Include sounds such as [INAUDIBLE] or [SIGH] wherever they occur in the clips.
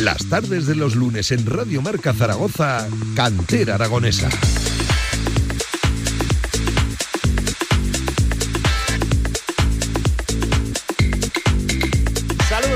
Las tardes de los lunes en Radio Marca Zaragoza, Cantera Aragonesa.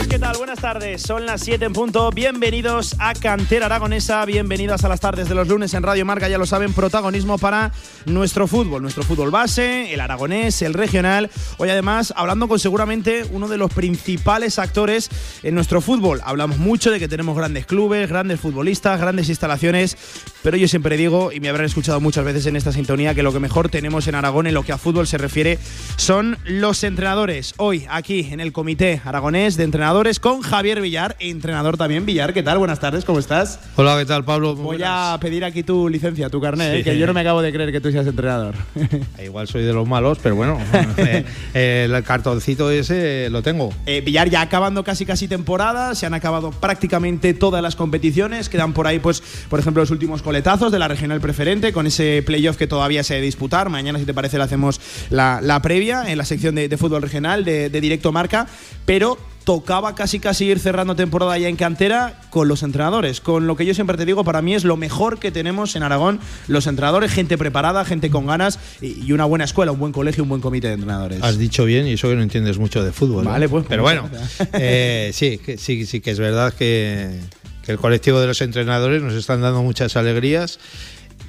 ¿qué tal? Buenas tardes. Son las 7 en punto. Bienvenidos a Cantera Aragonesa. Bienvenidas a las tardes de los lunes en Radio Marca. Ya lo saben, protagonismo para nuestro fútbol. Nuestro fútbol base, el aragonés, el regional. Hoy además hablando con seguramente uno de los principales actores en nuestro fútbol. Hablamos mucho de que tenemos grandes clubes, grandes futbolistas, grandes instalaciones. Pero yo siempre digo, y me habrán escuchado muchas veces en esta sintonía, que lo que mejor tenemos en Aragón en lo que a fútbol se refiere son los entrenadores. Hoy aquí en el Comité Aragonés de Entrenadores con Javier Villar, entrenador también. Villar, ¿qué tal? Buenas tardes, ¿cómo estás? Hola, ¿qué tal, Pablo? Voy a pedir aquí tu licencia, tu carnet, ¿eh? que yo no me acabo de creer que tú seas entrenador. Igual soy de los malos, pero bueno, [LAUGHS] eh, eh, el cartoncito ese lo tengo. Villar ya acabando casi casi temporada, se han acabado prácticamente todas las competiciones, quedan por ahí, pues, por ejemplo, los últimos coletazos de la regional preferente, con ese playoff que todavía se debe disputar. Mañana, si te parece, le hacemos la, previa en la sección de, fútbol regional de, de Directo Marca, pero tocaba casi casi ir cerrando temporada ya en cantera con los entrenadores. Con lo que yo siempre te digo, para mí es lo mejor que tenemos en Aragón, los entrenadores, gente preparada, gente con ganas y una buena escuela, un buen colegio, un buen comité de entrenadores. Has dicho bien y eso que no entiendes mucho de fútbol. Vale, pues. Pero bueno, eh, sí, sí, sí que es verdad que, que el colectivo de los entrenadores nos están dando muchas alegrías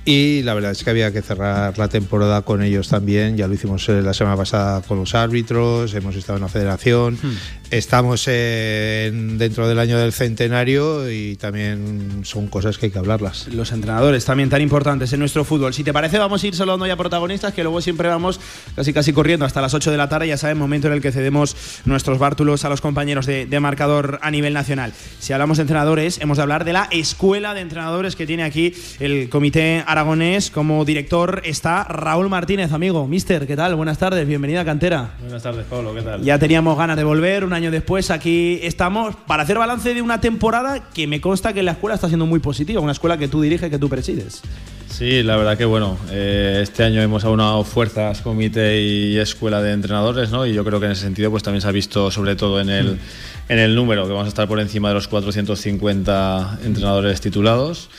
y la verdad es que había que cerrar la temporada con ellos también. Ya lo hicimos eh, la semana pasada con los árbitros, hemos estado en la federación, hmm. estamos dentro del año del centenario y también son cosas que hay que hablarlas. Los entrenadores también tan importantes en nuestro fútbol. Si te parece, vamos a ir saludando ya protagonistas, que luego siempre vamos casi casi corriendo hasta las 8 de la tarde. Ya saben, momento en el que cedemos nuestros bártulos a los compañeros de, de marcador a nivel nacional. Si hablamos de entrenadores, hemos de hablar de la escuela de entrenadores que tiene aquí el Comité Aragonés. Como director está Raúl Martínez, amigo. Mister, ¿qué tal? Buenas tardes, bienvenida a Cantera. Buenas tardes, Pablo, ¿qué tal? Ya teníamos ganas de volver, un año después aquí estamos para hacer balance de una temporada que me consta que la escuela está siendo muy positiva, una escuela que tú diriges, que tú presides. Sí, la verdad que bueno, eh, este año hemos aunado fuerzas, comité y escuela de entrenadores, ¿no? Y yo creo que en ese sentido pues también se ha visto sobre todo en el, en el número, que vamos a estar por encima de los 450 entrenadores titulados.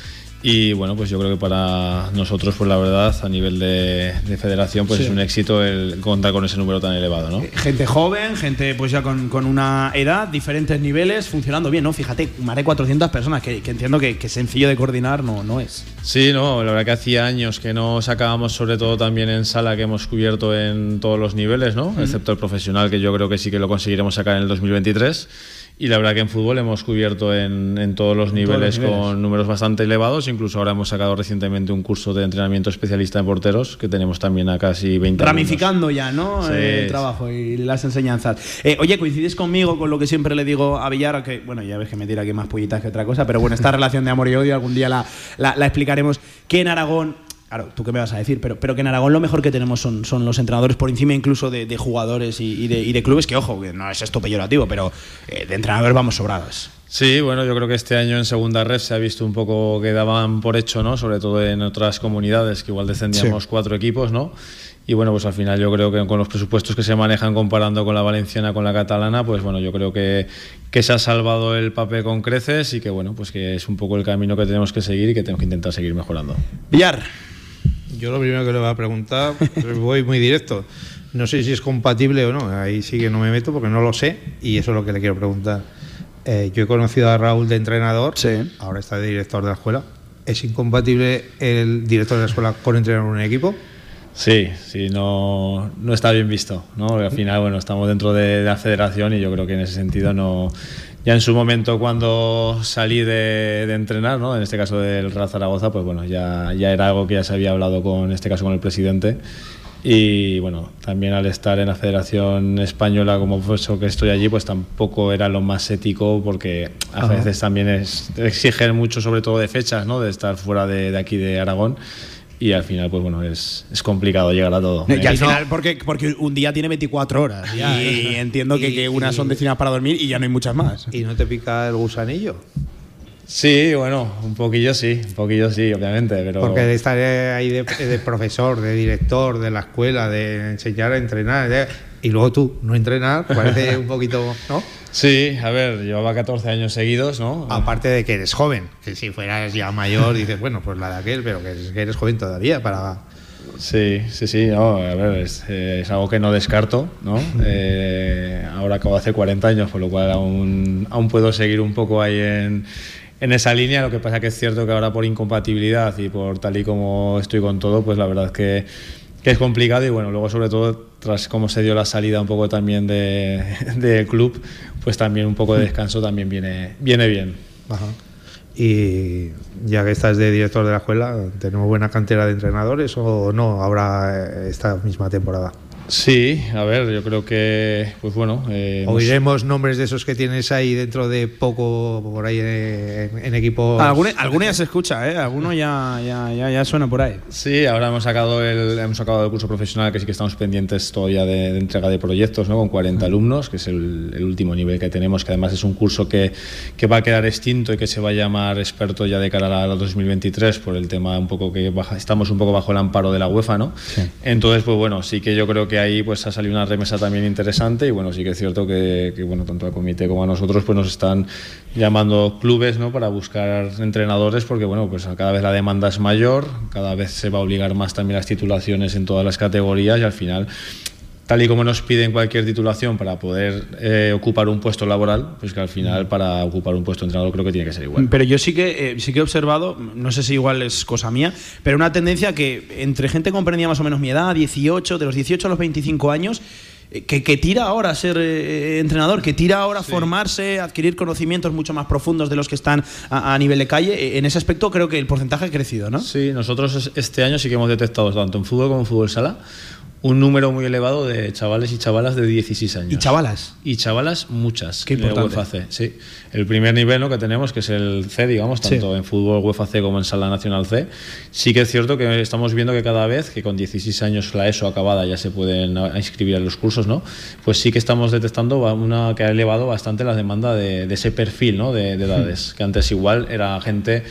Y bueno, pues yo creo que para nosotros, pues la verdad, a nivel de, federación, pues es un éxito el contar con ese número tan elevado, ¿no? Eh, gente joven, gente pues ya con, con una edad, diferentes niveles, funcionando bien, ¿no? Fíjate, más de 400 personas, que, entiendo que, que, sencillo de coordinar no, no es. Sí, no, la verdad que hacía años que no sacábamos, sobre todo también en sala, que hemos cubierto en todos los niveles, ¿no? Excepto el profesional, que yo creo que sí que lo conseguiremos sacar en el 2023. Y la verdad que en fútbol hemos cubierto en, en todos los niveles con números bastante elevados. Incluso ahora hemos sacado recientemente un curso de entrenamiento especialista en porteros que tenemos también a casi 20 Ramificando ya, ¿no? el trabajo y las enseñanzas. Eh, oye, coincides conmigo con lo que siempre le digo a Villar, que bueno, ya ves que me tira aquí más pollitas que otra cosa, pero bueno, esta [LAUGHS] relación de amor y odio algún día la, la, la explicaremos. Que en Aragón Claro, tú qué me vas a decir, pero, pero que en Aragón lo mejor que tenemos son, son los entrenadores por encima incluso de, jugadores y, de, clubes, que ojo, que no es esto peyorativo, pero eh, de entrenadores vamos sobrados. Sí, bueno, yo creo que este año en segunda red se ha visto un poco que daban por hecho, ¿no? Sobre todo en otras comunidades, que igual descendíamos cuatro equipos, ¿no? Y bueno, pues al final yo creo que con los presupuestos que se manejan comparando con la valenciana, con la catalana, pues bueno, yo creo que, que se ha salvado el papel con creces y que bueno, pues que es un poco el camino que tenemos que seguir y que tenemos que intentar seguir mejorando. Villar. Yo lo primero que le voy a preguntar, voy muy directo. No sé si es compatible o no, ahí sí que no me meto porque no lo sé y eso es lo que le quiero preguntar. Eh, yo he conocido a Raúl de entrenador, sí. ahora está de director de la escuela. ¿Es incompatible el director de la escuela con entrenar un equipo? Sí, sí, no, no está bien visto, ¿no? al final, bueno, estamos dentro de la federación y yo creo que en ese sentido no, ya en su momento cuando salí de, entrenar, ¿no? en este caso del Real Zaragoza, pues bueno, ya, ya era algo que ya se había hablado con, en este caso con el presidente. Y bueno, también al estar en la Federación Española como profesor que estoy allí, pues tampoco era lo más ético porque a veces también es, exigen mucho, sobre todo de fechas, ¿no? de estar fuera de, de aquí de Aragón y al final, pues bueno, es, es complicado llegar a todo. Y al final, porque, porque un día tiene 24 horas y entiendo que, que unas son destinadas para dormir y ya no hay muchas más. ¿Y no te pica el gusanillo? Sí, bueno, un poquillo sí, un poquillo sí, obviamente, pero... Porque estar ahí de, de profesor, de director de la escuela, de enseñar a entrenar, de- y luego tú no entrenar, parece un poquito, ¿no? [LAUGHS] Sí, a ver, llevaba 14 años seguidos, ¿no? Aparte de que eres joven, que si fueras ya mayor dices, bueno, pues la de aquel, pero que eres, que eres joven todavía para... Sí, sí, sí, no, a ver, es, eh, es algo que no descarto, ¿no? Eh, ahora acabo de hacer 40 años, por lo cual aún, aún puedo seguir un poco ahí en, en esa línea, lo que pasa que es cierto que ahora por incompatibilidad y por tal y como estoy con todo, pues la verdad es que, que es complicado y bueno, luego sobre todo tras cómo se dio la salida un poco también de- [LAUGHS] del club, pues también un poco de descanso también viene, viene bien. Y ya que estás de director de la escuela, ¿tenemos buena cantera de entrenadores o no habrá eh, esta misma temporada? Sí, a ver, yo creo que, pues bueno... eh, hemos- Oiremos nombres de esos que tienes ahí dentro de poco por ahí en, en equipos. Alguno, alguno ya se escucha, ¿eh? Alguno ya, ya, ya, ya suena por ahí. Sí, ahora hemos sacado el hemos sacado el curso profesional que sí que estamos pendientes todavía de, de entrega de proyectos, ¿no? Con 40 alumnos, que es el, el último nivel que tenemos, que además es un curso que, que va a quedar extinto y que se va a llamar experto ya de cara a la 2023 por el tema un poco que baja- estamos un poco bajo el amparo de la UEFA, ¿no? Entonces, pues bueno, sí que yo creo que ahí pues ha salido una remesa también interesante y bueno, sí que es cierto que, bueno, tanto al comité como a nosotros pues nos están llamando clubes, ¿no? Para buscar entrenadores porque bueno, pues cada vez la demanda es mayor, cada vez se va a obligar más también las titulaciones en todas las categorías y al final tal y como nos piden cualquier titulación para poder eh, ocupar un puesto laboral, pues que al final para ocupar un puesto de entrenador creo que tiene que ser igual. Pero yo sí que, eh, sí que he observado, no sé si igual es cosa mía, pero una tendencia que entre gente que comprendía más o menos mi edad, 18, de los 18 a los 25 años, eh, que, que tira ahora a ser eh, entrenador, que tira ahora a formarse, adquirir conocimientos mucho más profundos de los que están a, a nivel de calle. En ese aspecto creo que el porcentaje ha crecido, ¿no? Sí, nosotros es- este año sí que hemos detectado tanto en fútbol como en fútbol sala un número muy elevado de chavales y chavalas de 16 años. Y chavalas. Y chavalas muchas. Qué importante. UEFA C, sí. El primer nivel ¿no? que tenemos, que es el C, digamos, tanto Sí. en fútbol UEFA C como en sala nacional C. Sí que es cierto que estamos viendo que cada vez, que con 16 años la ESO acabada ya se pueden inscribir en los cursos, ¿no? Pues sí que estamos detectando una que ha elevado bastante la demanda de, de ese perfil, ¿no? De, de edades. Que antes igual era gente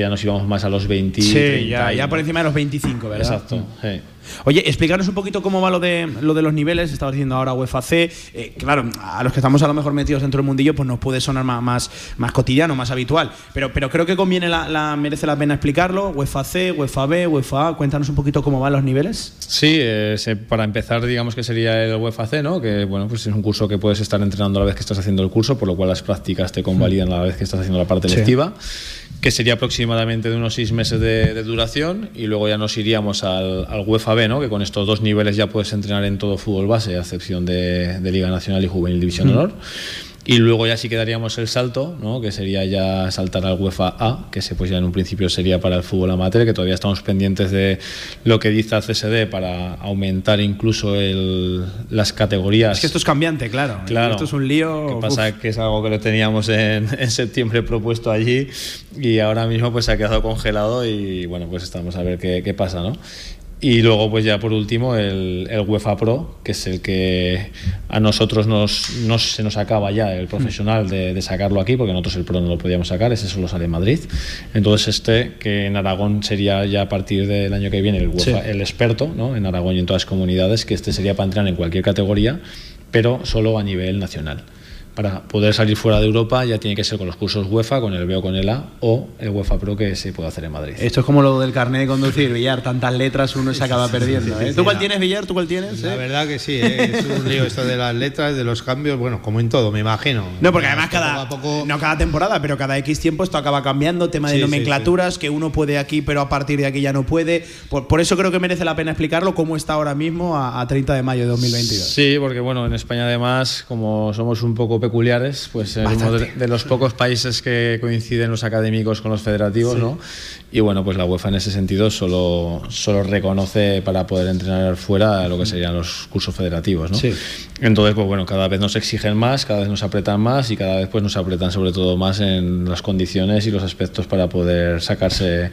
ya nos íbamos más a los 20. Sí, 30 ya, ya por encima de los 25, ¿verdad? Exacto. sí. Oye, explícanos un poquito cómo va lo de, lo de los niveles. Estabas diciendo ahora UEFA C. Eh, claro, a los que estamos a lo mejor metidos dentro del mundillo, pues nos puede sonar más, más, más cotidiano, más habitual. Pero, pero creo que conviene, la, la- merece la pena explicarlo. UEFA C, UEFA B, UEFA A. Cuéntanos un poquito cómo van los niveles. Sí, eh, se- para empezar, digamos que sería el UEFA C, ¿no? Que bueno, pues es un curso que puedes estar entrenando a la vez que estás haciendo el curso, por lo cual las prácticas te convalidan a la vez que estás haciendo la parte Sí. lectiva, que sería aproximadamente de unos seis meses de, de duración, y luego ya nos iríamos al, al UEFA B, ¿no? Que con estos dos niveles ya puedes entrenar en todo fútbol base, a excepción de, de Liga Nacional y Juvenil División de Honor. Y luego ya sí que daríamos el salto, ¿no? que sería ya saltar al UEFA A, que se pues ya en un principio sería para el fútbol amateur, que todavía estamos pendientes de lo que dice el CSD para aumentar incluso el- las categorías. Es que esto es cambiante, claro. Claro. Esto es un lío. Lo que pasa uf. que es algo que lo teníamos en, en septiembre propuesto allí y ahora mismo pues se ha quedado congelado y bueno, pues estamos a ver qué, qué pasa, ¿no? Y luego, pues ya por último, el, el UEFA Pro, que es el que a nosotros nos, nos- se nos acaba ya el profesional de, de sacarlo aquí, porque nosotros el Pro no lo podíamos sacar, ese solo sale en Madrid. Entonces este, que en Aragón sería ya a partir del año que viene el, UEFA, Sí. el experto, ¿no? en Aragón y en todas las comunidades, que este sería para entrar en cualquier categoría, pero solo a nivel nacional. Para poder salir fuera de Europa ya tiene que ser con los cursos UEFA, con el B o con el A, o el UEFA Pro que se puede hacer en Madrid. Esto es como lo del carnet de conducir, Villar. Tantas letras uno se acaba perdiendo. ¿eh? ¿Tú cuál tienes, Villar? ¿Tú cuál tienes? La eh? verdad que sí, ¿eh? es un lío esto de las letras, de los cambios, bueno, como en todo, me imagino. No, porque además cada, Poco a poco- no cada temporada, pero cada X tiempo esto acaba cambiando, tema de Sí, sí, nomenclaturas, que uno puede aquí, pero a partir de aquí ya no puede. Por, por eso creo que merece la pena explicarlo cómo está ahora mismo a, a 30 de mayo de 2022. Sí, porque bueno, en España además, como somos un poco peculiares, pues es uno de, de los pocos países que coinciden los académicos con los federativos, ¿no? Y bueno, pues la UEFA en ese sentido solo, solo reconoce para poder entrenar fuera lo que serían los cursos federativos, ¿no? Sí. Entonces, pues bueno, cada vez nos exigen más, cada vez nos apretan más y cada vez pues nos apretan sobre todo más en las condiciones y los aspectos para poder sacarse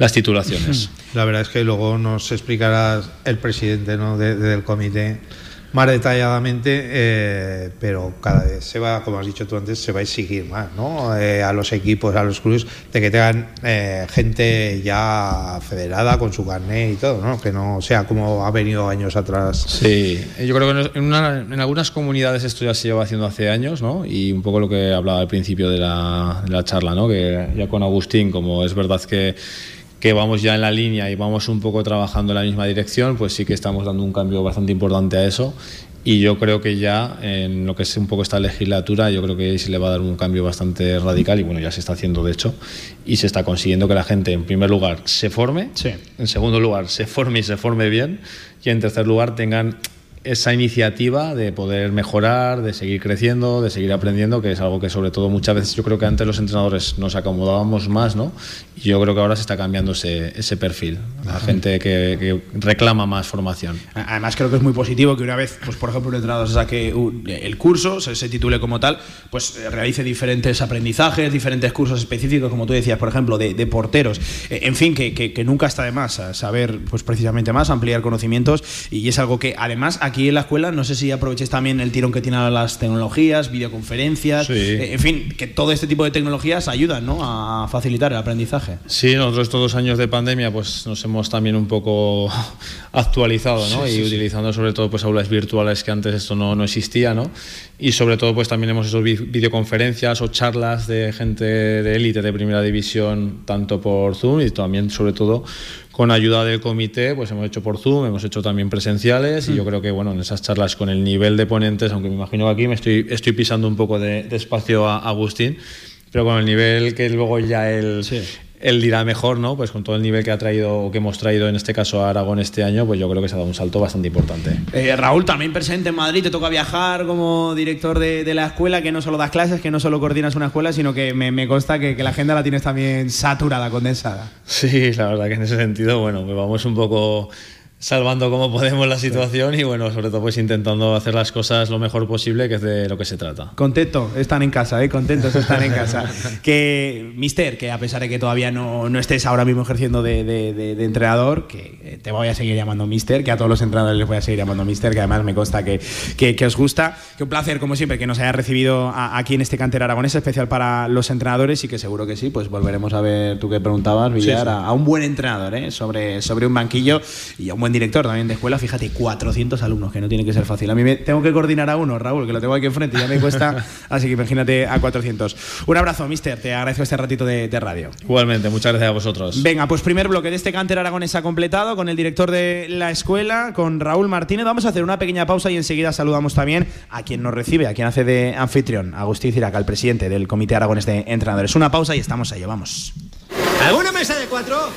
las titulaciones. [CLEARS THROAT] La verdad es que luego nos explicará el presidente ¿no? de- del comité más detalladamente, eh, pero cada vez se va, como has dicho tú antes, se va a exigir más ¿no? Eh, a los equipos, a los clubes, de que tengan eh, gente ya federada con su carnet y todo, ¿no? que no sea como ha venido años atrás. Sí, yo creo que en, en algunas comunidades esto ya se lleva haciendo hace años, ¿no? y un poco lo que hablaba al principio de la, de la charla, ¿no? que ya con Agustín, como es verdad que que vamos ya en la línea y vamos un poco trabajando en la misma dirección, pues sí que estamos dando un cambio bastante importante a eso. Y yo creo que ya en lo que es un poco esta legislatura, yo creo que se le va a dar un cambio bastante radical y bueno, ya se está haciendo de hecho. Y se está consiguiendo que la gente, en primer lugar, se forme, en segundo lugar, se forme y se forme bien, y en tercer lugar, tengan esa iniciativa de poder mejorar, de seguir creciendo, de seguir aprendiendo, que es algo que sobre todo muchas veces yo creo que antes los entrenadores nos acomodábamos más, ¿no? Y yo creo que ahora se está cambiando ese, ese perfil, la gente que, reclama más formación. Además creo que es muy positivo que una vez, pues por ejemplo, un entrenador se saque el curso, se, se titule como tal, pues eh, realice diferentes aprendizajes, diferentes cursos específicos, como tú decías, por ejemplo, de, porteros. Eh, en fin, que, que, nunca está de más saber pues precisamente más, ampliar conocimientos y es algo que además aquí en la escuela, no sé si aprovechéis también el tirón que tienen las tecnologías, videoconferencias, eh, en fin, que todo este tipo de tecnologías ayudan ¿no? a facilitar el aprendizaje. Sí, nosotros estos dos años de pandemia pues nos hemos también un poco [LAUGHS] actualizado ¿no? y utilizando sobre todo pues aulas virtuales que antes esto no, no existía ¿no? y sobre todo pues también hemos hecho videoconferencias o charlas de gente de élite de primera división tanto por Zoom y también sobre todo con ayuda del comité, pues hemos hecho por Zoom, hemos hecho también presenciales y yo mm. creo que bueno, en esas charlas con el nivel de ponentes, aunque me imagino que aquí me estoy, estoy pisando un poco de, espacio a Agustín, pero con el nivel que luego ya el, él dirá mejor, ¿no? Pues con todo el nivel que ha traído o que hemos traído en este caso a Aragón este año, pues yo creo que se ha dado un salto bastante importante. Eh, Raúl, también presente en Madrid, te toca viajar como director de, la escuela, que no solo das clases, que no solo coordinas una escuela, sino que me, consta que, la agenda la tienes también saturada, condensada. Sí, la verdad que en ese sentido, bueno, pues vamos un poco salvando como podemos la situación y bueno, sobre todo pues intentando hacer las cosas lo mejor posible, que es de lo que se trata. Contento, están en casa, ¿eh? contentos están en casa. [LAUGHS] que, Mister, que a pesar de que todavía no, no estés ahora mismo ejerciendo de, de, entrenador, que eh, te voy a seguir llamando Mister, que a todos los entrenadores les voy a seguir llamando Mister, que además me consta que, que, os gusta. Que un placer, como siempre, que nos haya recibido aquí en este cantera aragonés, especial para los entrenadores y que seguro que sí, pues volveremos a ver, tú que preguntabas, Villar, A, un buen entrenador ¿eh? sobre, sobre un banquillo y a un buen director también de escuela, fíjate, 400 alumnos, que no tiene que ser fácil. A mí me tengo que coordinar a uno, Raúl, que lo tengo aquí enfrente y ya me cuesta, [LAUGHS] así que imagínate a 400. Un abrazo, mister, te agradezco este ratito de, radio. Igualmente, muchas gracias a vosotros. Venga, pues primer bloque de este Canter Aragones ha completado con el director de la escuela, con Raúl Martínez. Vamos a hacer una pequeña pausa y enseguida saludamos también a quien nos recibe, a quien hace de anfitrión, Agustín Ciraca, el presidente del Comité Aragones de Entrenadores. Una pausa y estamos ahí, vamos. ¿Alguna mesa de cuatro?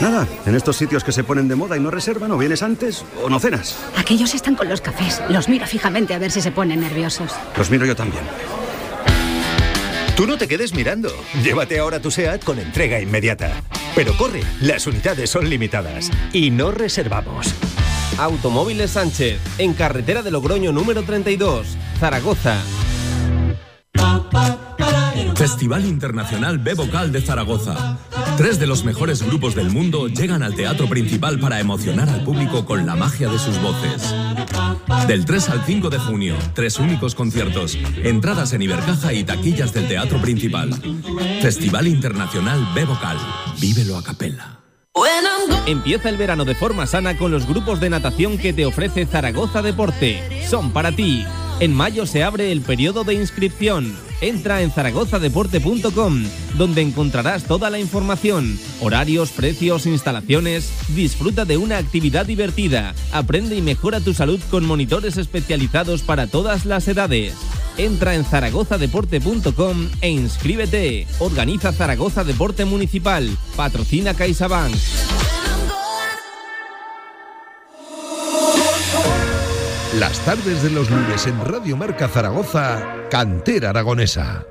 Nada, en estos sitios que se ponen de moda y no reservan, o vienes antes o no cenas. Aquellos están con los cafés. Los miro fijamente a ver si se ponen nerviosos. Los miro yo también. Tú no te quedes mirando. Llévate ahora tu SEAT con entrega inmediata. Pero corre, las unidades son limitadas. Y no reservamos. Automóviles Sánchez, en carretera de Logroño número 32, Zaragoza. Festival Internacional B Vocal de Zaragoza. Tres de los mejores grupos del mundo llegan al teatro principal para emocionar al público con la magia de sus voces. Del 3 al 5 de junio, tres únicos conciertos, entradas en Ibercaja y taquillas del teatro principal. Festival Internacional B Vocal. Vívelo a capella. Empieza el verano de forma sana con los grupos de natación que te ofrece Zaragoza Deporte. Son para ti. En mayo se abre el periodo de inscripción. Entra en zaragozadeporte.com, donde encontrarás toda la información, horarios, precios, instalaciones. Disfruta de una actividad divertida. Aprende y mejora tu salud con monitores especializados para todas las edades. Entra en zaragozadeporte.com e inscríbete. Organiza Zaragoza Deporte Municipal. Patrocina CaixaBank. Las tardes de los lunes en Radio Marca Zaragoza, Cantera Aragonesa.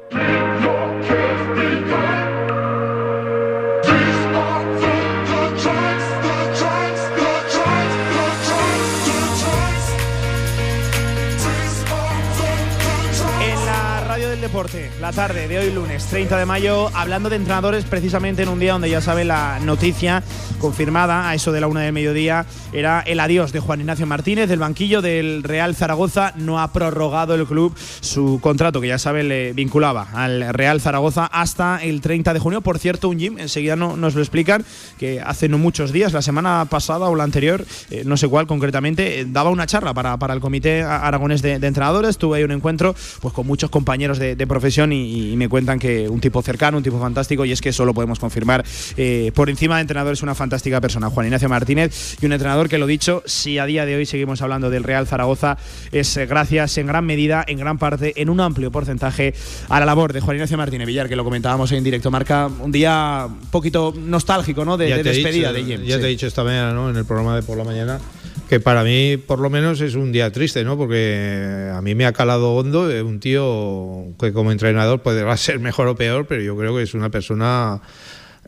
Deporte, la tarde de hoy lunes 30 de mayo, hablando de entrenadores precisamente en un día donde ya sabe la noticia confirmada a eso de la una del mediodía era el adiós de Juan Ignacio Martínez del banquillo del Real Zaragoza. No ha prorrogado el club su contrato que ya sabe le vinculaba al Real Zaragoza hasta el 30 de junio. Por cierto, un Jim, enseguida no, nos lo explican, que hace no muchos días, la semana pasada o la anterior, eh, no sé cuál concretamente, eh, daba una charla para, para el Comité Aragonés de, Entrenadores. Tuve ahí un encuentro pues, con muchos compañeros de, profesión y, me cuentan que un tipo cercano, un tipo fantástico, y es que eso lo podemos confirmar. Eh, por encima de entrenador es una fantástica persona, Juan Ignacio Martínez, y un entrenador que lo dicho, si a día de hoy seguimos hablando del Real Zaragoza, es gracias en gran medida, en gran parte, en un amplio porcentaje a la labor de Juan Ignacio Martínez Villar, que lo comentábamos en directo. Marca un día un poquito nostálgico, ¿no? De, despedida de Jim. Ya te he dicho esta mañana, ¿no? En el programa de por la mañana que para mí por lo menos es un día triste, ¿no? Porque a mí me ha calado hondo un tío que como entrenador podrá ser mejor o peor, pero yo creo que es una persona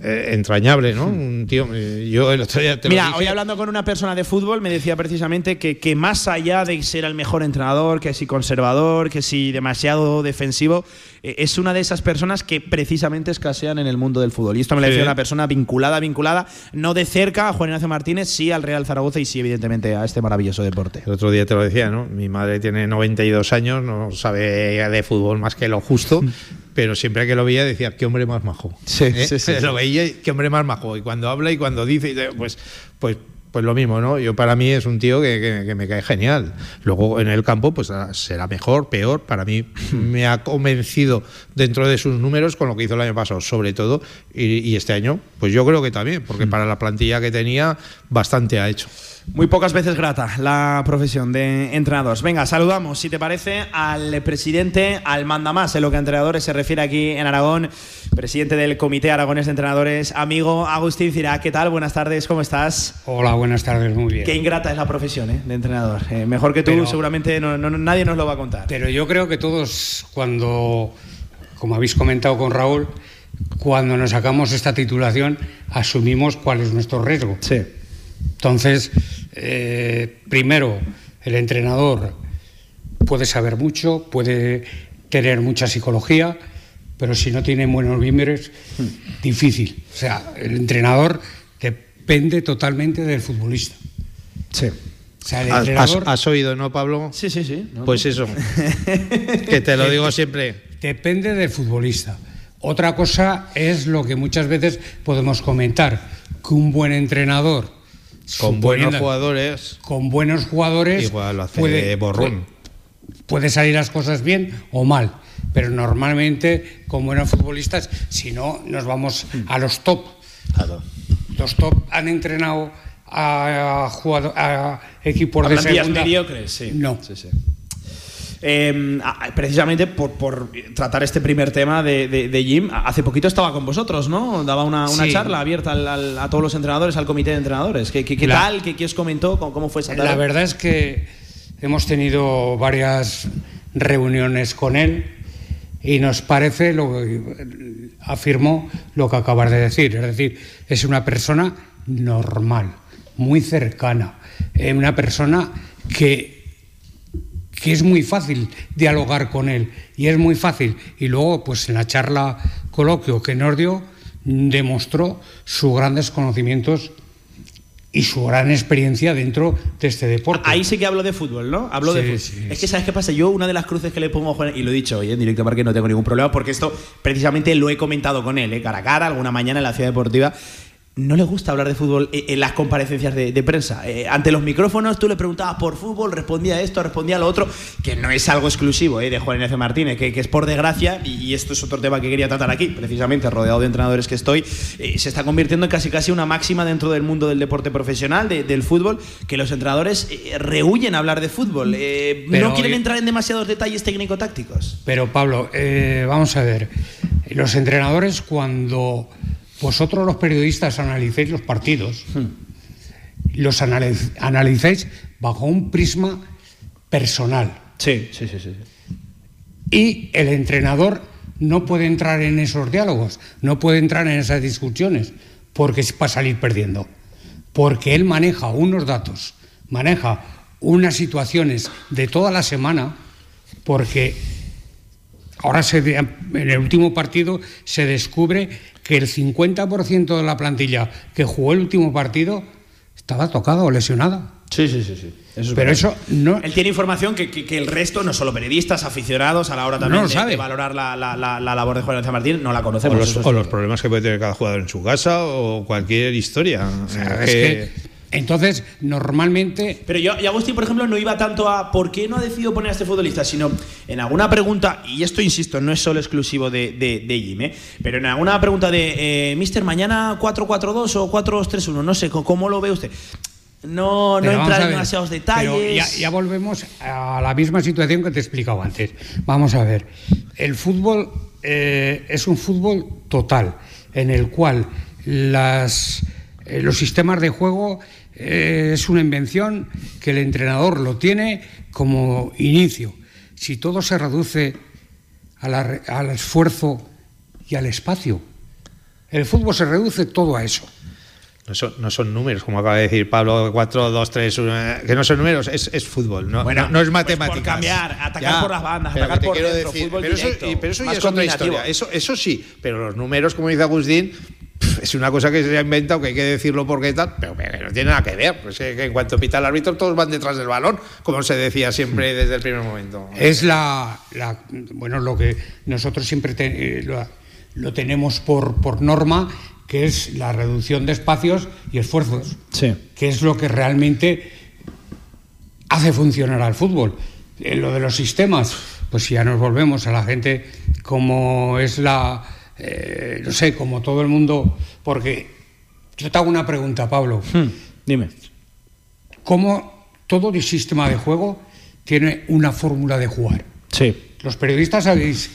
eh, entrañable, ¿no? Un tío, eh, yo el otro día te Mira, hoy hablando con una persona de fútbol me decía precisamente que, que más allá de ser el mejor entrenador, que si conservador, que si demasiado defensivo, eh, es una de esas personas que precisamente escasean en el mundo del fútbol. Y esto me lo decía una persona vinculada, vinculada, no de cerca a Juan Ignacio Martínez, sí al Real Zaragoza y sí, evidentemente, a este maravilloso deporte. El otro día te lo decía, ¿no? Mi madre tiene 92 años, no sabe de fútbol más que lo justo, [LAUGHS] pero siempre que lo veía decía, qué hombre más majo. Sí, ¿Eh? sí, sí, [LAUGHS] Lo veía, qué hombre más majo. Y cuando habla y cuando dice, pues, pues, pues lo mismo, ¿no? Yo para mí es un tío que, me cae genial. Luego en el campo, pues ah, será mejor, peor. Para mí [LAUGHS] me ha convencido dentro de sus números con lo que hizo el año pasado, sobre todo. Y, y este año, pues yo creo que también, porque mm. para la plantilla que tenía, bastante ha hecho. Muy pocas veces grata la profesión de entrenadores. Venga, saludamos, si te parece, al presidente, al mandamás en lo que a entrenadores se refiere aquí en Aragón, presidente del Comité Aragones de Entrenadores, amigo Agustín Cirac. ¿Qué tal? Buenas tardes, ¿cómo estás? Hola, buenas tardes, muy bien. Qué ingrata es la profesión ¿eh? de entrenador. Eh, mejor que tú, seguramente nadie nos lo va a contar. Pero yo creo que todos, cuando, como habéis comentado con Raúl, cuando nos sacamos esta titulación, asumimos cuál es nuestro riesgo. Sí. Entonces, eh, primero, el entrenador puede saber mucho, puede tener mucha psicología, pero si no tiene buenos miembros, difícil. O sea, el entrenador depende totalmente del futbolista. Sí. O sea, el ¿Has, oído, no, Pablo? Sí, sí, sí. pues eso. [LAUGHS] que te lo digo siempre. Depende del futbolista. Otra cosa es lo que muchas veces podemos comentar, que un buen entrenador con buenos jugadores. Con buenos jugadores. Igual lo hace puede, borrón. Puede salir las cosas bien o mal. Pero normalmente, con buenos futbolistas, si no, nos vamos a los top. Los top han entrenado a, a, equipos de segunda. mediocres, sí. No. Sí, sí. Em, precisamente por, tratar este primer tema de, Jim, hace poquito estaba con vosotros, ¿no? Daba una, charla abierta a todos los entrenadores, al comité de entrenadores. ¿Qué, tal? ¿Qué, os comentó? ¿Cómo, fue esa La verdad es que hemos tenido varias reuniones con él y nos parece, lo afirmó lo que acabas de decir, es decir, es una persona normal, muy cercana, eh, una persona que que es muy fácil dialogar con él y es muy fácil. Y luego, pues en la charla coloquio que nos dio, demostró sus grandes conocimientos y su gran experiencia dentro de este deporte. Ahí sí que hablo de fútbol, ¿no? Hablo de fútbol. es que, ¿sabes qué pasa? Yo, una de las cruces que le pongo a Juan, y lo he dicho hoy en directo, porque no tengo ningún problema, porque esto precisamente lo he comentado con él, ¿eh? cara a cara, alguna mañana en la ciudad deportiva no le gusta hablar de fútbol en las comparecencias de, prensa. Eh, ante los micrófonos tú le preguntabas por fútbol, respondía esto, respondía lo otro, que no es algo exclusivo eh, de Juan Ignacio Martínez, que, es por desgracia, y, esto es otro tema que quería tratar aquí, precisamente rodeado de entrenadores que estoy, eh, se está convirtiendo en casi casi una máxima dentro del mundo del deporte profesional, del fútbol, que los entrenadores rehuyen hablar de fútbol, no quieren entrar en demasiados detalles técnico-tácticos. Pero Pablo, vamos a ver, los entrenadores cuando vosotros los periodistas analicéis los partidos, los analicéis bajo un prisma personal. Sí, sí, sí, sí. Y el entrenador no puede entrar en esos diálogos, no puede entrar en esas discusiones, porque es para salir perdiendo. Porque él maneja unos datos, maneja unas situaciones de toda la semana, porque ahora se, en el último partido se descubre que el 50% de la plantilla que jugó el último partido estaba tocada o lesionada. Sí, sí, sí, sí. Pero eso no. Él tiene información que, que- que el resto, no solo periodistas, aficionados, a la hora también No de, sabe. de valorar la, la- la- la labor de Juan García Martín, no la O conocemos. los, eso es o los problemas que puede tener cada jugador en su casa o cualquier historia. sea, Eh, es que- que, entonces, normalmente. Pero yo, y Agustín, por ejemplo, no iba tanto a por qué no ha decidido poner a este futbolista, sino en alguna pregunta, y esto insisto, no es solo exclusivo de, de, de Jim, ¿eh? pero en alguna pregunta de, eh, Mister, mañana 4-4-2 o 4-2-3-1, no sé, ¿cómo- ¿cómo lo ve usted? No, no Pero vamos entra a en demasiados pero detalles. ya, ya volvemos a la misma situación que te he explicado antes. Vamos a ver. El fútbol eh, es un fútbol total, en el cual las, eh, los sistemas de juego eh, es una invención que el entrenador lo tiene como inicio. Si todo se reduce a la al esfuerzo y al espacio, el fútbol se reduce todo a eso. No son, no son números, como acaba de decir Pablo, 4, 2, 3, 1, que no son números, es, es fútbol, no, Bueno, no, no es pues matemáticas. por cambiar, atacar por las bandas, pero atacar por quiero dentro, decir, fútbol pero eso, directo, y- pero eso ya es otra historia. Eso, eso sí, pero los números, como dice Agustín, es una cosa que se ha inventado, que hay que decirlo porque tal, pero que no tiene nada que ver. Pues que, que en cuanto pita el árbitro, todos van detrás del balón, como se decía siempre desde el primer momento. Es la, la- bueno lo que nosotros siempre te- eh, lo, lo tenemos por, por norma, que es la reducción de espacios y esfuerzos, Sí. que es lo que realmente hace funcionar al fútbol. Eh, lo de los sistemas, pues si ya nos volvemos a la gente como es la, eh, no sé, como todo el mundo, porque yo te hago una pregunta, Pablo. Dime. ¿Cómo todo el sistema de juego tiene una fórmula de jugar? Sí. Los periodistas sabéis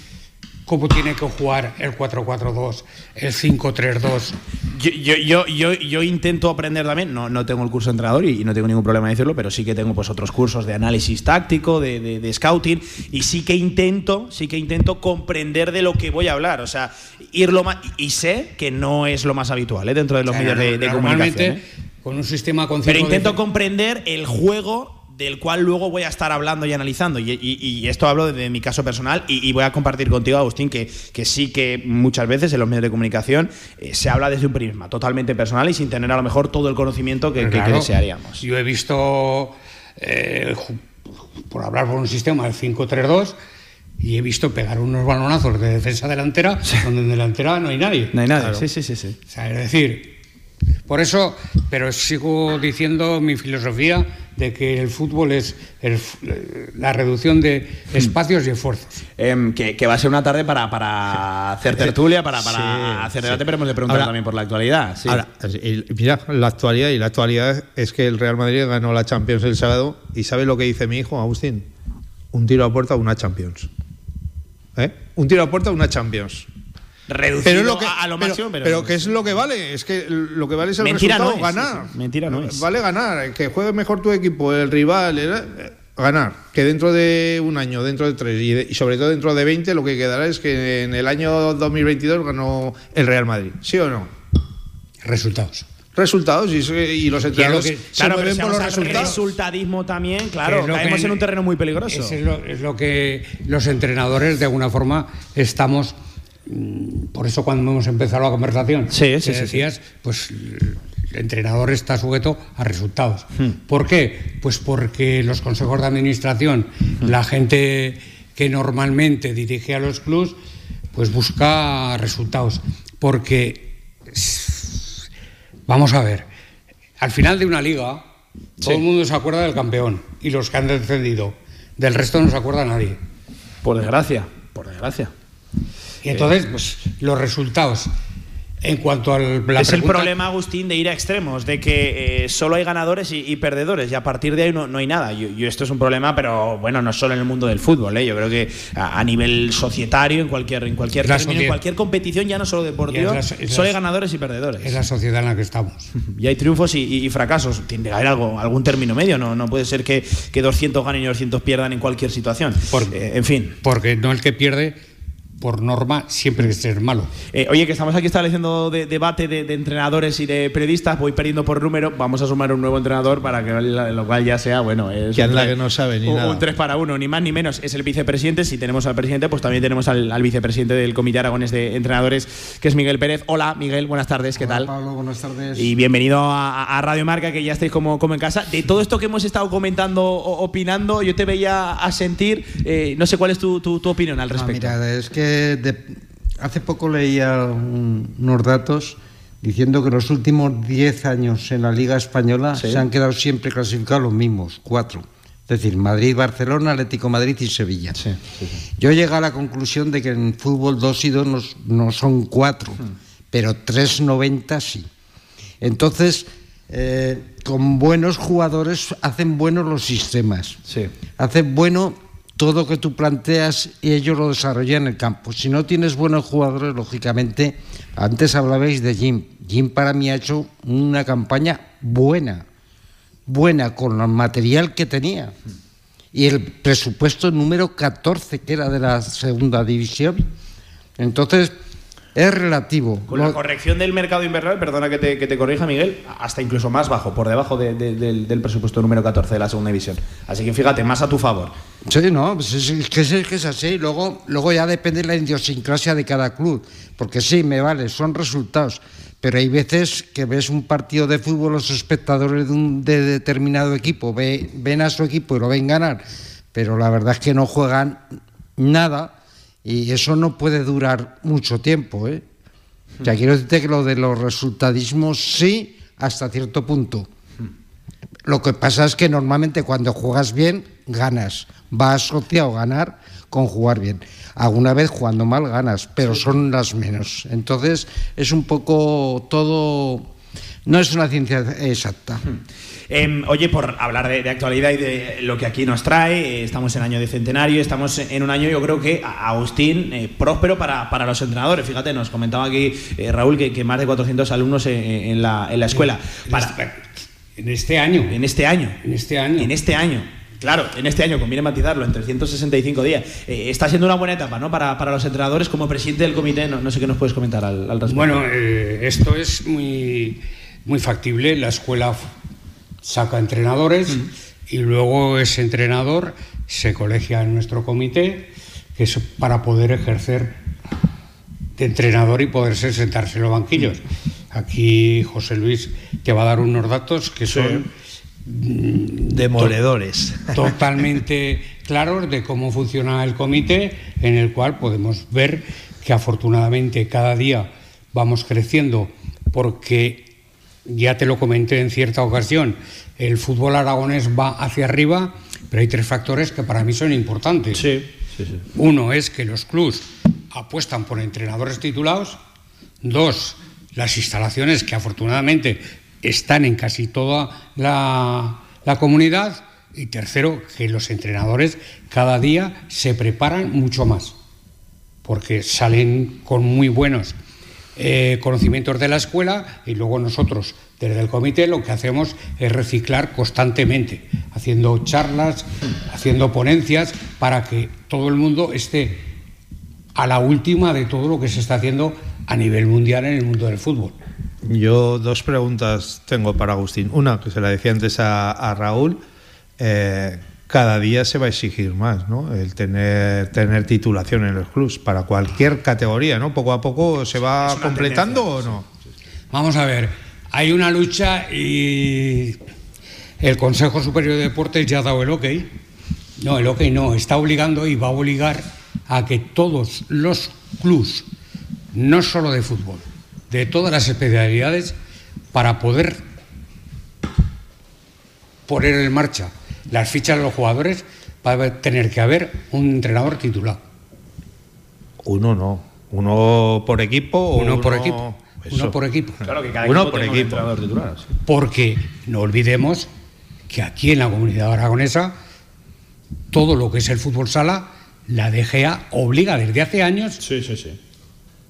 cómo tiene que jugar el 4-4-2, el 5-3-2. Yo, yo, yo, yo, intento aprender también, no, no tengo el curso de entrenador y, y no tengo ningún problema en decirlo, pero sí que tengo pues otros cursos de análisis táctico, de, de- de scouting, y sí que intento, sí que intento comprender de lo que voy a hablar. O sea, ir lo más. Y sé que no es lo más habitual ¿eh? dentro de los medios de, de normalmente, comunicación. ¿eh? con un sistema Pero intento comprender el juego del cual luego voy a estar hablando y analizando. Y, y- y esto hablo de mi caso personal y, y voy a compartir contigo, Agustín, que, que sí que muchas veces en los medios de comunicación eh, se habla desde un prisma totalmente personal y sin tener a lo mejor todo el conocimiento que, que- que Claro, desearíamos. Yo he visto, eh, por hablar por un sistema del 5-3-2, y he visto pegar unos balonazos de defensa delantera, donde en delantera no hay nadie. No hay nadie. Claro. Sí, sí, sí, sí. O sea, es decir, por eso, pero sigo diciendo mi filosofía de que el fútbol es el f- la reducción de espacios y esfuerzos. Em, que, que va a ser una tarde para, para hacer tertulia, para, para Sí, hacer sí. debate, pero hemos de preguntar Ahora- también por la actualidad. sí. Ahora, mira, la actualidad, y la actualidad es que el Real Madrid ganó la Champions el sábado, y ¿sabe lo que dice mi hijo, Agustín? Un tiro a puerta, una Champions. ¿Eh? Un tiro a puerta, una Champions. Reducido Pero es lo que, a, a lo pero- máximo, pero, pero ¿qué es lo que vale? Es que lo que vale es el Mentira resultado, no es, ganar. sí, sí. Mentira no es. Vale ganar, que juegue mejor tu equipo, el rival, el- eh, ganar. Que dentro de un año, dentro de tres y, de- y sobre todo dentro de 20, lo que quedará es que en el año 2022 ganó el Real Madrid. ¿Sí o no? Resultados. Resultados y, los entrenadores que- se Claro, mueven por los resultados. resultadismo también, claro, caemos en un terreno muy peligroso. Eso es lo, es lo que los entrenadores, de alguna forma, estamos. Mm, Por eso, cuando hemos empezado la conversación, Sí, sí, decías, pues el entrenador está sujeto a resultados. Hmm. ¿Por qué? Pues porque los consejos de administración, Hmm. la gente que normalmente dirige a los clubs, pues busca resultados. Porque, vamos a ver, al final de una liga, todo el mundo se acuerda del campeón y los que han descendido. Del resto no se acuerda nadie. Por desgracia, por desgracia. Y entonces, pues los resultados. En cuanto al la es el problema, Agustín, de ir a extremos, de que eh, solo hay ganadores y, y perdedores, y a partir de ahí no, no hay nada. Yo, yo esto es un problema, pero bueno, no solo en el mundo del fútbol, ¿eh? yo creo que a, a nivel societario, en cualquier, en cualquier término, en cualquier competición, ya no solo deportiva, la- solo hay ganadores y perdedores. Es la sociedad en la que estamos. [LAUGHS] Y hay triunfos y, y- y fracasos. Tiene que haber algo, algún término medio. No, no puede ser que, que 200 ganen y 200 pierdan en cualquier situación. Por- Eh, en fin. Porque no el que pierde por norma siempre que ser malo. Eh, oye, que estamos aquí estableciendo debate de, entrenadores y de periodistas, voy perdiendo por número, vamos a sumar un nuevo entrenador para que lo cual ya sea, bueno, es que la que no sabe ni un, nada. Un 3 para 1, ni más ni menos, es el vicepresidente, si tenemos al presidente, pues también tenemos al, vicepresidente del Comité Aragones de Entrenadores, que es Miguel Pérez. Hola, Miguel, buenas tardes, ¿qué tal? Pablo, buenas tardes. Y bienvenido a, Radio Marca, que ya estáis como, como en casa. De todo esto que hemos estado comentando, o, opinando, yo te veía a sentir, eh, no sé cuál es tu, tu, opinión al respecto. mira, es que hace poco leía unos datos diciendo que los últimos 10 años en la Liga Española se han quedado siempre clasificados los mismos, cuatro. Es decir, Madrid, Barcelona, Atlético Madrid y Sevilla. Yo llegué a la conclusión de que en fútbol dos y dos no, son cuatro, hmm. pero 3,90 sí. Entonces, eh, con buenos jugadores hacen buenos los sistemas. Hacen bueno todo que tú planteas y ellos lo desarrollan en el campo. Si no tienes buenos jugadores, lógicamente, antes hablabais de Jim. Jim para mí ha hecho una campaña buena, buena con el material que tenía. Y el presupuesto número 14, que era de la segunda división. Entonces, es relativo. Con la corrección del mercado invernal, perdona que te, corrija Miguel, hasta incluso más bajo, por debajo del, presupuesto número 14 de la segunda división. Así que fíjate, más a tu favor. Sí, no, pues es, que, es, así. Luego, luego ya depende de la idiosincrasia de cada club. Porque sí, me vale, son resultados. Pero hay veces que ves un partido de fútbol, los espectadores de un de determinado equipo ven a su equipo y lo ven ganar, pero la verdad es que no juegan nada y eso no puede durar mucho tiempo. ¿eh? Ya quiero decirte que lo de los resultadismos sí, hasta cierto punto. Lo que pasa es que normalmente cuando juegas bien, ganas. Va asociado ganar con jugar bien. Alguna vez jugando mal ganas, pero son las menos. Entonces es un poco todo... No es una ciencia exacta. Em, oye, por hablar de, actualidad y de lo que aquí nos trae, eh, estamos en año de centenario, estamos en un año, yo creo que, Agustín, eh, próspero para, los entrenadores. Fíjate, nos comentaba aquí eh, Raúl que, más de 400 alumnos en, la, escuela. en este año. En este año. En este año. En este año. Claro, en este año conviene matizarlo, en 365 días. está siendo una buena etapa, ¿no? Para, los entrenadores, como presidente del comité, no, sé qué nos puedes comentar al, respecto. Bueno, esto es muy, muy factible. La escuela saca entrenadores y luego ese entrenador se colegia en nuestro comité, que es para poder ejercer de entrenador y poderse sentarse en los banquillos. Aquí José Luis te va a dar unos datos que son demoledores. totalmente [LAUGHS] claros de cómo funciona el comité, en el cual podemos ver que afortunadamente cada día vamos creciendo porque ya te lo comenté en cierta ocasión, el fútbol aragonés va hacia arriba, pero hay tres factores que para mí son importantes. Sí, Uno es que los clubs apuestan por entrenadores titulados. Dos, las instalaciones que afortunadamente están en casi toda la, la comunidad. Y tercero, que los entrenadores cada día se preparan mucho más, porque salen con muy buenos eh, conocimientos de la escuela y luego nosotros desde el comité lo que hacemos es reciclar constantemente, haciendo charlas, haciendo ponencias para que todo el mundo esté a la última de todo lo que se está haciendo a nivel mundial en el mundo del fútbol. Yo dos preguntas tengo para Agustín. Una, que se la decía antes a, Raúl, eh, cada día se va a exigir más, ¿no? El tener, tener titulación en los clubs para cualquier categoría, ¿no? Poco a poco se va completando o no. Vamos a ver, hay una lucha y el Consejo Superior de Deportes ya ha dado el ok. No, el ok no, está obligando y va a obligar a que todos los clubs, no solo de fútbol, de todas las especialidades, para poder poner en marcha las fichas de los jugadores, va a tener que haber un entrenador titulado. Uno no, uno por equipo o uno, por equipo. Uno por equipo. Claro que cada uno por equipo. entrenador titular. Porque no olvidemos que aquí en la comunidad aragonesa todo lo que es el fútbol sala, la DGA obliga desde hace años sí, sí, sí.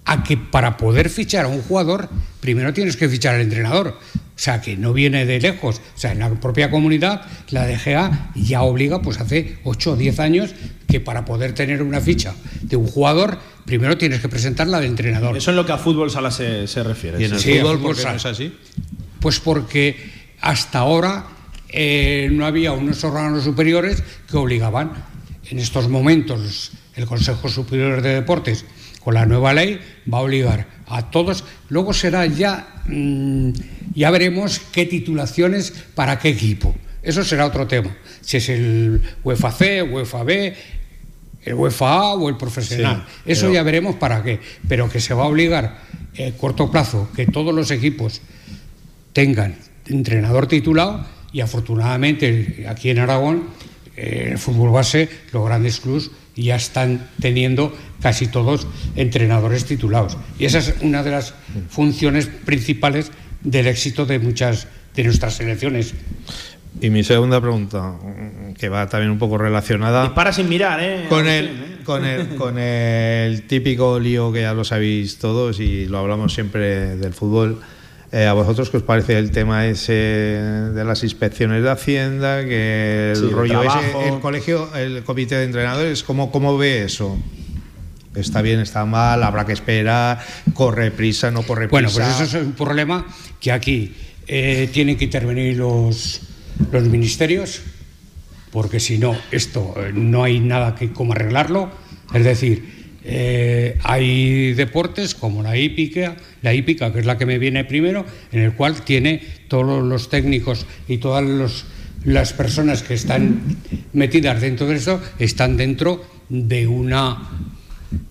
A que para poder fichar a un jugador, primero tienes que fichar al entrenador. O sea, que no viene de lejos. O sea, en la propia comunidad, la DGA ya obliga, pues hace 8 o 10 años, que para poder tener una ficha de un jugador, primero tienes que presentarla de entrenador. Eso es lo que a fútbol sala se, se refiere. ¿Y en el Sí, fútbol no es así? Pues porque hasta ahora eh, no había unos órganos superiores que obligaban. En estos momentos el Consejo Superior de Deportes, con la nueva ley, va a obligar a todos. Luego será ya, mm, ya veremos qué titulaciones para qué equipo. Eso será otro tema. Si es el UEFA C, UEFA B, el UEFA A o el profesional. Sí, Eso pero- ya veremos para qué. Pero que se va a obligar a corto plazo que todos los equipos tengan entrenador titulado y afortunadamente aquí en Aragón eh, el fútbol base los grandes ya están teniendo casi todos entrenadores titulados y esa es una de las funciones principales del éxito de muchas de nuestras selecciones Y mi segunda pregunta, que va también un poco relacionada Dispara sin mirar, ¿eh? con el, ¿eh? con, el, con el típico lío que ya lo sabéis todos y lo hablamos siempre del fútbol. Eh, ¿A vosotros qué os parece el tema ese de las inspecciones de Hacienda? Que el Sí, rollo ese, el colegio, el comité de entrenadores, ¿cómo, cómo ve eso? Está bien, está mal, habrá que esperar, corre prisa, no corre Bueno, prisa. pues eso es un problema que aquí eh, tienen que intervenir los, los ministerios, porque si no, esto eh, no hay nada que cómo arreglarlo. Es decir, eh, hay deportes como la hípica, la hípica, que es la que me viene primero, en el cual tiene todos los técnicos y todas las personas que están metidas dentro de eso, están dentro de una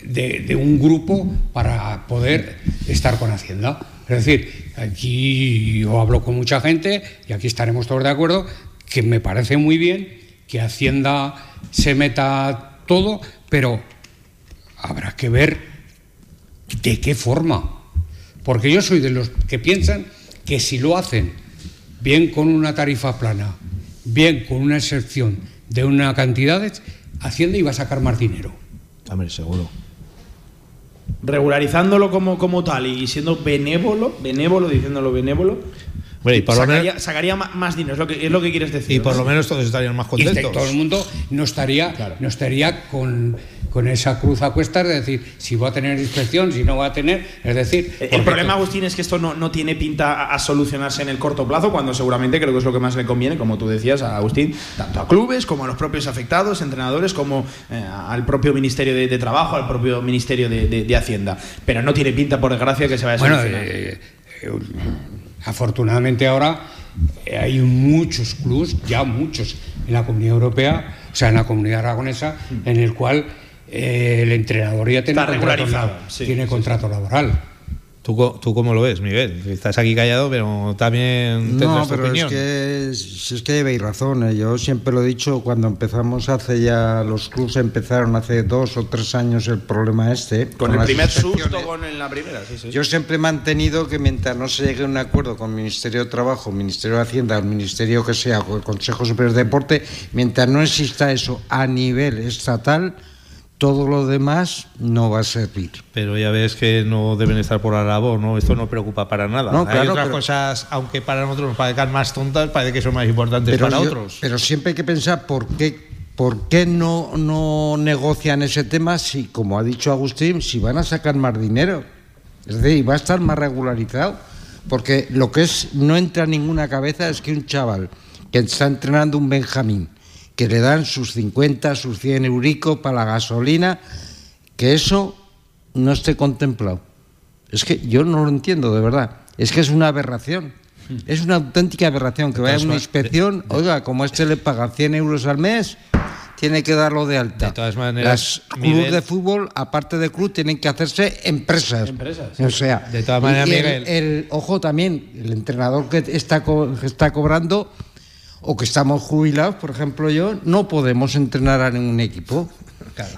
de, de un grupo para poder estar con Hacienda. Es decir, aquí yo hablo con mucha gente y aquí estaremos todos de acuerdo que me parece muy bien que Hacienda se meta todo, pero habrá que ver de qué forma. Porque yo soy de los que piensan que si lo hacen bien con una tarifa plana, bien con una excepción de una cantidades, Hacienda iba a sacar más dinero. Hombre, seguro. Regularizándolo como, como tal y siendo benévolo, benévolo, diciéndolo benévolo, Bueno, y por lo sacaría, menos- sacaría ma- más dinero, es lo que, es lo que quieres decir. Y por ¿no? lo menos todos estarían más Y este- contentos. todo el mundo no estaría, no estaría con, con esa cruz a cuestas de decir si va a tener inspección, si no va a tener. Es decir, El problema, Agustín, es que esto no, no tiene pinta a, a solucionarse en el corto plazo, cuando seguramente creo que es lo que más le conviene, como tú decías, a Agustín, tanto a clubes como a los propios afectados, entrenadores, como eh, al propio Ministerio de, de Trabajo, al propio Ministerio de, de- de Hacienda. Pero no tiene pinta, por desgracia, que se vaya a Bueno, solucionar. eh, eh, afortunadamente ahora hay muchos clubs, ya muchos, en la Comunidad Europea, o sea, en la Comunidad Aragonesa, en el cual eh, el entrenador ya tiene Está contrato, sí, tiene sí, contrato laboral. ¿Tú, co- ¿Tú cómo lo ves, Miguel? Estás aquí callado, pero también No, tendrás tu pero es que, es que llevéis razón. ¿eh? Yo siempre lo he dicho, cuando empezamos hace ya, los clubs empezaron hace dos o tres años el problema este. con el primer susto con en la primera, sí, sí. Yo siempre he mantenido que mientras no se llegue a un acuerdo con el Ministerio de Trabajo, el Ministerio de Hacienda, el Ministerio que sea, o el Consejo Superior de Deporte, mientras no exista eso a nivel estatal, todo lo demás no va a servir. Pero ya ves que no deben estar por la labor, ¿no? Esto no preocupa para nada. No, Hay claro, otras pero- cosas, aunque para nosotros nos parezcan más tontas, parece que son más importantes para yo- otros. pero siempre hay que pensar por qué, por qué no, no negocian ese tema si, como ha dicho Agustín, si van a sacar más dinero. Es decir, va a estar más regularizado. Porque lo que es no entra en ninguna cabeza es que un chaval que está entrenando un Benjamín, que le dan sus 50, sus 100 euricos para la gasolina, que eso no esté contemplado. Es que yo no lo entiendo, de verdad. Es que es una aberración. Es una auténtica aberración que vaya a una inspección, oiga, como a este le pagan 100 euros al mes, tiene que darlo de alta. De todas maneras, Las clubes de fútbol, aparte de club, tienen que hacerse empresas. Empresas, O sea, De todas maneras, y el- Miguel- el, ojo también, el entrenador que está, co- que está cobrando o que estamos jubilados, por ejemplo yo, no podemos entrenar a ningún equipo.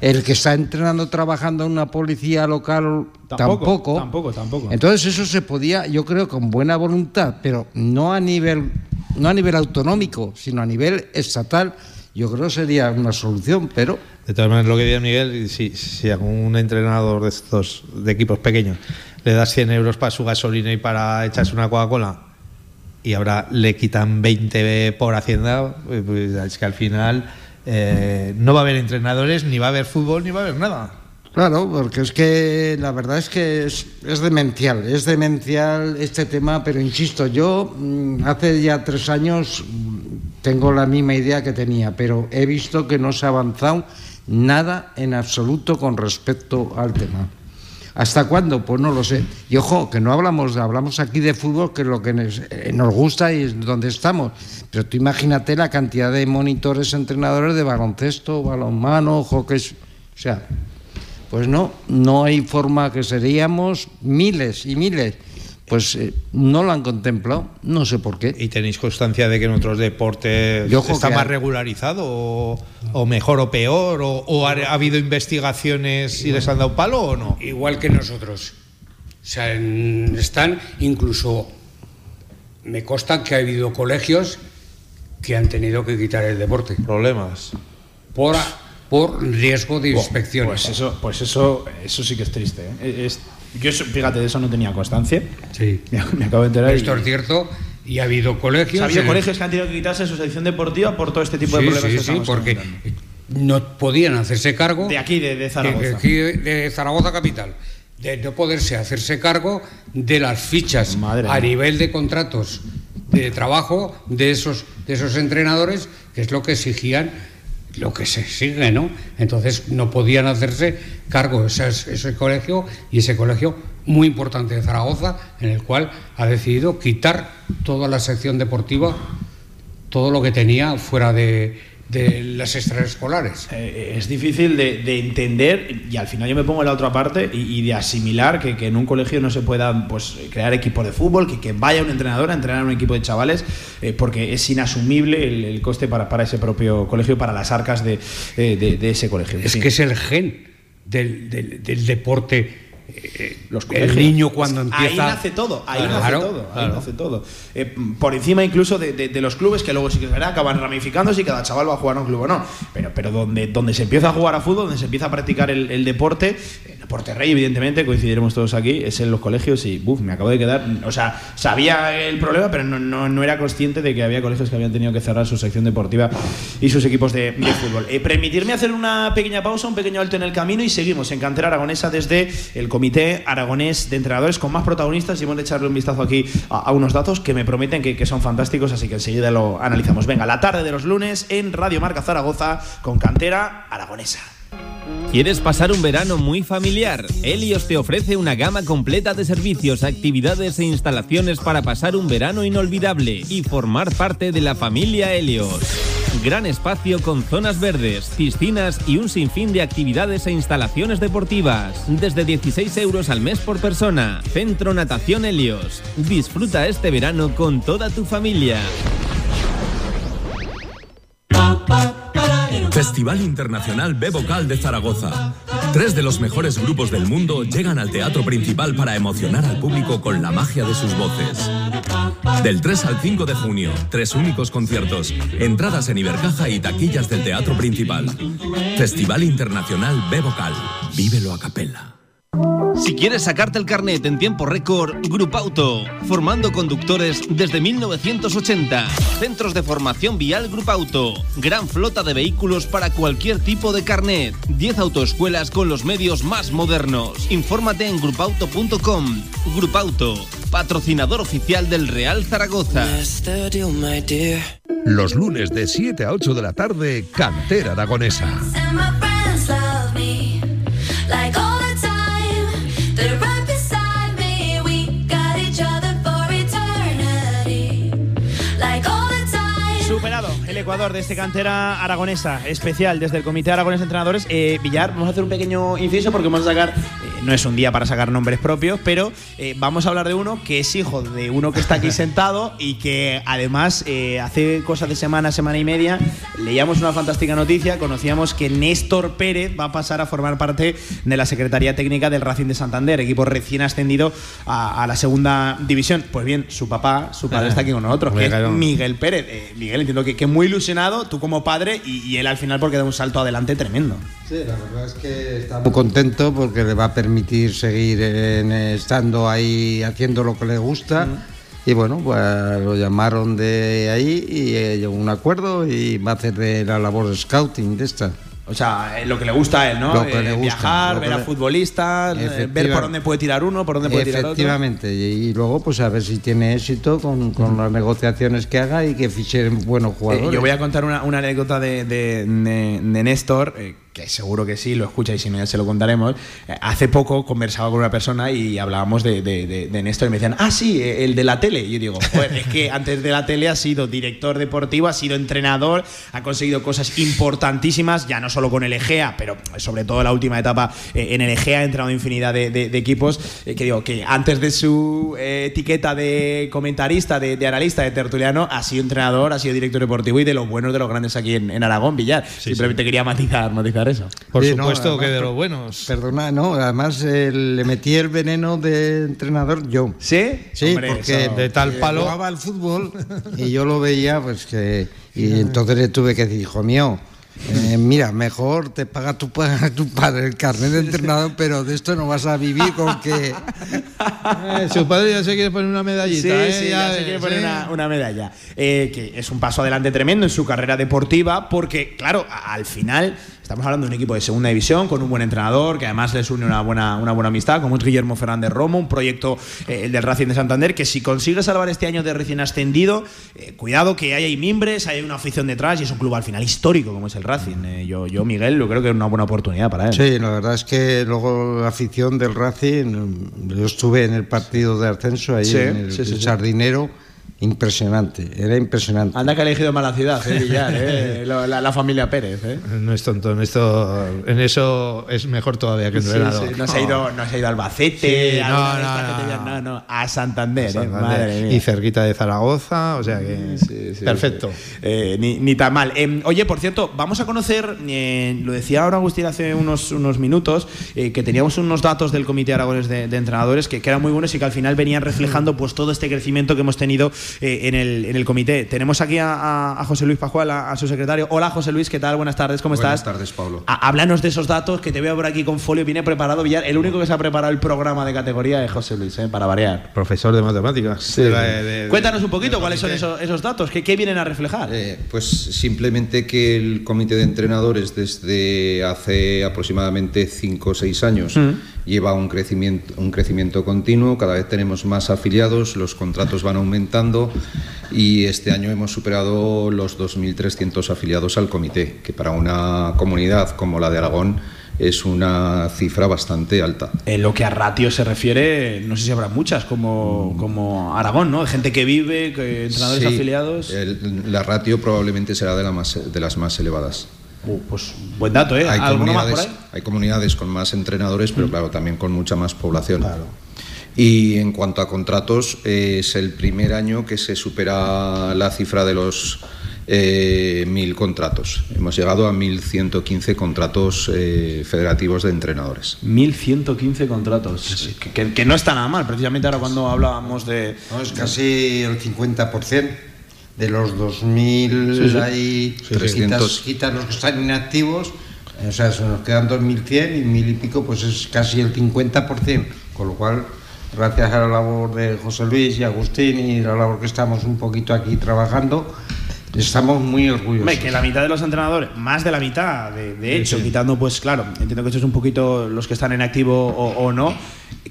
El que está entrenando, trabajando en una policía local, Tampoco, tampoco. tampoco, tampoco. Entonces eso se podía, yo creo, con buena voluntad, pero no a nivel, no a nivel autonómico, sino a nivel estatal. Yo creo que sería una solución, pero De todas maneras, lo que dice Miguel, si, si a un entrenador de estos de equipos pequeños le das 100 euros para su gasolina y para echarse una Coca-Cola y ahora le quitan 20 por Hacienda, pues, pues, es que al final eh, no va a haber entrenadores, ni va a haber fútbol, ni va a haber nada. Claro, porque es que la verdad es que es, es demencial, es demencial este tema, pero insisto, yo mm, hace ya tres años mm, tengo la misma idea que tenía, pero he visto que no se ha avanzado nada en absoluto con respecto al tema. ¿Hasta cuándo? Pues no lo sé. Y ojo, que no hablamos, hablamos aquí de fútbol, que es lo que nos, eh, nos gusta y es donde estamos. Pero tú imagínate la cantidad de monitores, entrenadores de baloncesto, balonmano, hockey. O sea, pues no, no hay forma que seríamos miles y miles. Pues eh, no lo han contemplado, no sé por qué. ¿Y tenéis constancia de que en otros deportes Yo está más regularizado o, o mejor o peor? ¿O, o ha, ha habido investigaciones y les han dado palo o no? Igual que nosotros. O sea, en- están incluso. Me consta que ha habido colegios que han tenido que quitar el deporte. Problemas. Por, por riesgo de inspecciones. Pues eso, pues eso, eso sí que es triste. ¿eh? Es- yo, fíjate, de eso no tenía constancia. Sí. [LAUGHS] Me, me acabo de enterar. Esto y- es cierto. Y ha habido colegios. ha habido en- colegios que han tenido que quitarse su sección deportiva por todo este tipo de problemas sí, que sí, estamos porque comentando. no podían hacerse cargo. De aquí, de, Zaragoza. de aquí, de Zaragoza capital. De no poderse hacerse cargo de las fichas Madre a nivel de contratos de trabajo de esos, de esos entrenadores, que es lo que exigían, lo que se exige, ¿no? Entonces no podían hacerse cargo ese, ese colegio y ese colegio muy importante de Zaragoza, en el cual ha decidido quitar toda la sección deportiva, todo lo que tenía fuera de, de las extraescolares. Eh, es difícil de, de entender y al final yo me pongo en la otra parte y, y de asimilar que, que en un colegio no se pueda pues, crear equipos de fútbol, que, que vaya un entrenador a entrenar a un equipo de chavales, eh, porque es inasumible el, el coste para, para ese propio colegio, para las arcas de, eh, de- de ese colegio. Es Sí. que es el gen del, del- del deporte. Eh, Los el colegios. niño cuando Ahí empieza. nace todo, ahí Claro, nace todo, ahí claro. nace todo. Eh, por encima incluso de, de- de los clubes que luego sí que es verdad, acaban ramificándose y cada chaval va a jugar a un club o no. Pero, pero donde, donde se empieza a jugar a fútbol, donde se empieza a practicar el, el deporte, el deporte rey, evidentemente, coincidiremos todos aquí, es en los colegios y buf, me acabo de quedar. O sea, sabía el problema, pero no, no, no era consciente de que había colegios que habían tenido que cerrar su sección deportiva y sus equipos de, de fútbol. Eh, permitirme hacer una pequeña pausa, un pequeño alto en el camino y seguimos en Cantera Aragonesa desde el Comité Aragonés de Entrenadores con más protagonistas y hemos de echarle un vistazo aquí a, a unos datos que me prometen que, que son fantásticos, así que enseguida lo analizamos. Venga, la tarde de los lunes en Radio Marca Zaragoza con Cantera Aragonesa. ¿Quieres pasar un verano muy familiar? Helios te ofrece una gama completa de servicios, actividades e instalaciones para pasar un verano inolvidable y formar parte de la familia Helios. Gran espacio con zonas verdes, piscinas y un sinfín de actividades e instalaciones deportivas. Desde 16 euros al mes por persona. Centro Natación Helios. Disfruta este verano con toda tu familia. Festival Internacional B Vocal de Zaragoza. Tres de los mejores grupos del mundo llegan al teatro principal para emocionar al público con la magia de sus voces. Del 3 al 5 de junio, tres únicos conciertos, entradas en Ibercaja y taquillas del teatro principal. Festival Internacional B Vocal. Vívelo a capella. Si quieres sacarte el carnet en tiempo récord, Grupauto. Formando conductores desde 1980. Centros de formación vial Grupauto. Gran flota de vehículos para cualquier tipo de carnet. 10 autoescuelas con los medios más modernos. Infórmate en grupauto.com. Grupauto, patrocinador oficial del Real Zaragoza. Los lunes de 7 a 8 de la tarde, Cantera Aragonesa. De este cantera aragonesa especial desde el Comité Aragonés de Entrenadores. Eh, Villar, vamos a hacer un pequeño inciso porque vamos a sacar, no es un día para sacar nombres propios, pero eh, vamos a hablar de uno que es hijo de uno que está aquí [LAUGHS] sentado y que además eh, hace cosas de semana, semana y media, leíamos una fantástica noticia, conocíamos que Néstor Pérez va a pasar a formar parte de la Secretaría Técnica del Racing de Santander, equipo recién ascendido a, a la segunda división. Pues bien, su papá, su padre Ah, está aquí con nosotros, que es. Miguel Pérez. Eh, Miguel, entiendo que, que muy ilusionado, tú como padre y, y él al final porque da un salto adelante tremendo. Sí, la verdad es que está muy contento porque le va a permitir seguir en- estando ahí haciendo lo que le gusta Y bueno, pues lo llamaron de ahí y eh, llegó un acuerdo y va a hacer de la labor de scouting de esta. O sea, eh, lo que le gusta a él, ¿no? Lo que Eh, le gusta, viajar, lo que ver a le- futbolistas, eh, ver por dónde puede tirar uno, por dónde puede tirar otro. Efectivamente, y, y lugo pues a ver si tiene éxito con, con las negociaciones que haga y que fichen buenos Eh, jugadores. yo voy a contar una, una anécdota de, de- de- de Néstor, eh, que seguro que sí, lo escucha y si no ya se lo contaremos. Eh, hace poco conversaba con una persona y hablábamos de, de- de- de Néstor y me decían, ah, sí, eh, el de la tele. Y yo digo, joder, es que antes de la tele ha sido director deportivo, ha sido entrenador, ha conseguido cosas importantísimas, ya no solo con el Egea, pero sobre todo la última etapa eh, en el Egea ha entrenado infinidad de, equipos. que digo, que antes de su etiqueta de comentarista, de, analista, de tertuliano, ha sido entrenador, ha sido director deportivo y de los buenos de los grandes aquí en, en Aragón, Villar. Simplemente quería matizar, matizar eso. Por Sí, supuesto no, que de además, los buenos. Perdona, no, además eh, le metí el veneno de entrenador yo. ¿Sí? Sí, Hombre, porque eso- De tal palo. jugaba al fútbol y yo lo veía, pues que. Y entonces le tuve que decir, hijo mío. eh, mira, mejor te paga tu, [LAUGHS] tu padre el carnet de entrenador, pero de esto no vas a vivir con que. Eh, su padre ya se quiere poner una medallita. Sí, ¿eh? sí, ya se quiere poner una, una medalla. Eh, que es un paso adelante tremendo en su carrera deportiva, porque, claro, al final estamos hablando de un equipo de segunda división con un buen entrenador, que además les une una buena, una buena amistad, como es Guillermo Fernández Romo, un proyecto, eh, el del Racing de Santander, que si consigue salvar este año de recién ascendido, eh, cuidado que hay mimbres, hay una afición detrás y es un club al final histórico como es el Racing. Eh, yo, yo, Miguel, lo creo que es una buena oportunidad para él. Sí, la verdad es que luego la afición del Racing, yo estuve en el partido de ascenso ahí Sí, en el, sí, sí, el sí. Sardinero, impresionante, era impresionante. Anda que ha elegido mala ciudad, eh, Villar, eh, [LAUGHS] la, la familia Pérez. Eh. No es tonto, en, esto, en eso es mejor todavía que Sí, entrenador. sí, no, se ha ido, no se ha ido a Albacete, Sí, a no, no, estas que no, no. a Santander, eh, Santander. madre mía. Y cerquita de Zaragoza, o sea que. Sí, sí, perfecto. sí. Eh, ni, ni tan mal. Eh, oye, por cierto, vamos a conocer, eh, lo decía ahora Agustín hace unos, unos minutos, eh, que teníamos unos datos del Comité Aragones de, de Entrenadores que, que eran muy buenos y que al final venían reflejando pues todo este crecimiento que hemos tenido eh, en, el, en el comité. Tenemos aquí a, a- a José Luis Pajual, a, a su secretario. Hola José Luis, ¿qué tal? Buenas tardes, ¿cómo Buenas estás? tardes, Pablo. Há- Háblanos de esos datos que te veo por aquí con folio, viene preparado Villar. El único que se ha preparado el programa de categoría es José Luis, eh, para variar. Profesor de matemáticas. De la- de- de- Cuéntanos un poquito cuáles son esos, esos datos, ¿qué, qué vienen a reflejar? Eh, pues simplemente que el comité de entrenadores desde hace aproximadamente 5 o 6 años Mm. Lleva un crecimiento, un crecimiento continuo, cada vez tenemos más afiliados, los contratos van aumentando y este año hemos superado los 2.300 afiliados al comité, que para una comunidad como la de Aragón es una cifra bastante alta. En lo que a ratio se refiere, no sé si habrá muchas, como, como Aragón, ¿no? Gente que vive, que entrenadores Sí, afiliados. el- la ratio probablemente será de, la más- de las más elevadas. Uh, pues buen dato, ¿eh? Hay ¿Alguno más por comunidades, ahí? Mm. hay comunidades con más entrenadores, pero claro, también con mucha más población. Y en cuanto a contratos, eh, es el primer año que se supera la cifra de los eh, mil contratos. Hemos llegado a 1.115 contratos eh, federativos de entrenadores. 1115 contratos. Que, que- que no está nada mal, precisamente ahora cuando hablábamos de. No, es casi el 50% de los 2.000 Sí, sí. ahí, Sí, sí. 300. quitas, quitas los que están inactivos, o sea, se nos quedan 2.100 y mil y pico, pues es casi el 50%, con lo cual, gracias a la labor de José Luis y Agustín y la labor que estamos un poquito aquí trabajando, estamos muy orgullosos. Hombre, que la mitad de los entrenadores, más de la mitad, de, de hecho, quitando, pues claro, entiendo que esto es un poquito los que están en activo o, o no,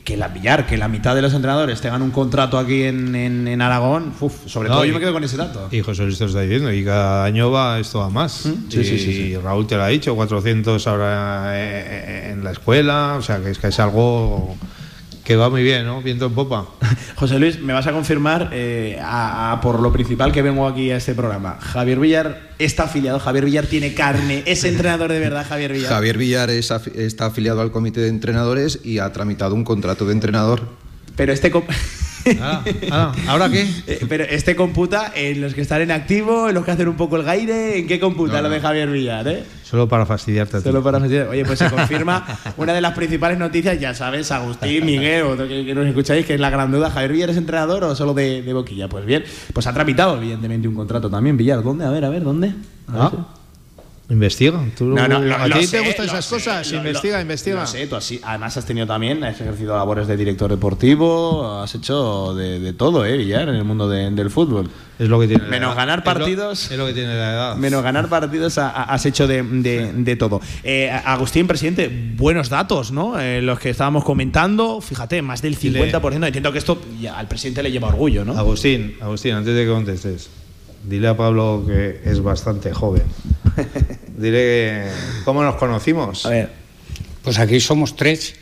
que la Villar, que la mitad de los entrenadores tengan un contrato aquí en, en- en Aragón, uf, sobre No, todo y- yo me quedo con ese dato. Y José Luis te lo está diciendo, y cada año va esto a más. Sí, y, sí, sí, sí. Raúl te lo ha dicho, 400 ahora eh, en la escuela, o sea que es que es algo que va muy bien, ¿no? Viento en popa. [LAUGHS] José Luis, me vas a confirmar eh, a- a por lo principal que vengo aquí a este programa. Javier Villar está afiliado, Javier Villar tiene carne, es entrenador de verdad, Javier Villar. Javier Villar es afi- está afiliado al comité de entrenadores y ha tramitado un contrato de entrenador. Pero este [LAUGHS] Ah, ah, ¿Ahora qué? [LAUGHS] Eh, pero este computa en los que están en activo, en los que hacen un poco el gaire, ¿en qué computa No, lo de Javier Villar, eh? Solo para fastidiarte. Solo para fastidiar. Oye, pues se [LAUGHS] confirma una de las principales noticias, ya sabes, Agustín, Miguel, o que, que nos escucháis, que es la gran duda. ¿Javier Villar es entrenador o solo de, de boquilla? Pues bien, pues ha tramitado, evidentemente, un contrato también, Villar. ¿Dónde? A ver, a ver, ¿dónde? A ver Ah. si- Investiga. Tú, No, no, lo- ¿A ti te gustan esas sé, cosas? lo- investiga, lo- investiga. lo sé, tú así- además has tenido también, has ejercido labores de director deportivo, has hecho de, de todo, ¿eh, Villar, en el mundo de- del fútbol. Es lo que tiene. Menos ganar partidos. Es lo, que tiene la edad. Menos ganar partidos ha- ha- has hecho de, de- de todo. Eh, Agustín, presidente, buenos datos, ¿no? Eh, los que estábamos comentando, fíjate, más del 50%. Entiendo que esto ya al presidente le lleva orgullo, ¿no? Agustín, Agustín, antes de que contestes, dile a Pablo que es bastante joven. [LAUGHS] que, cómo nos conocimos. A ver. Pues aquí somos tres.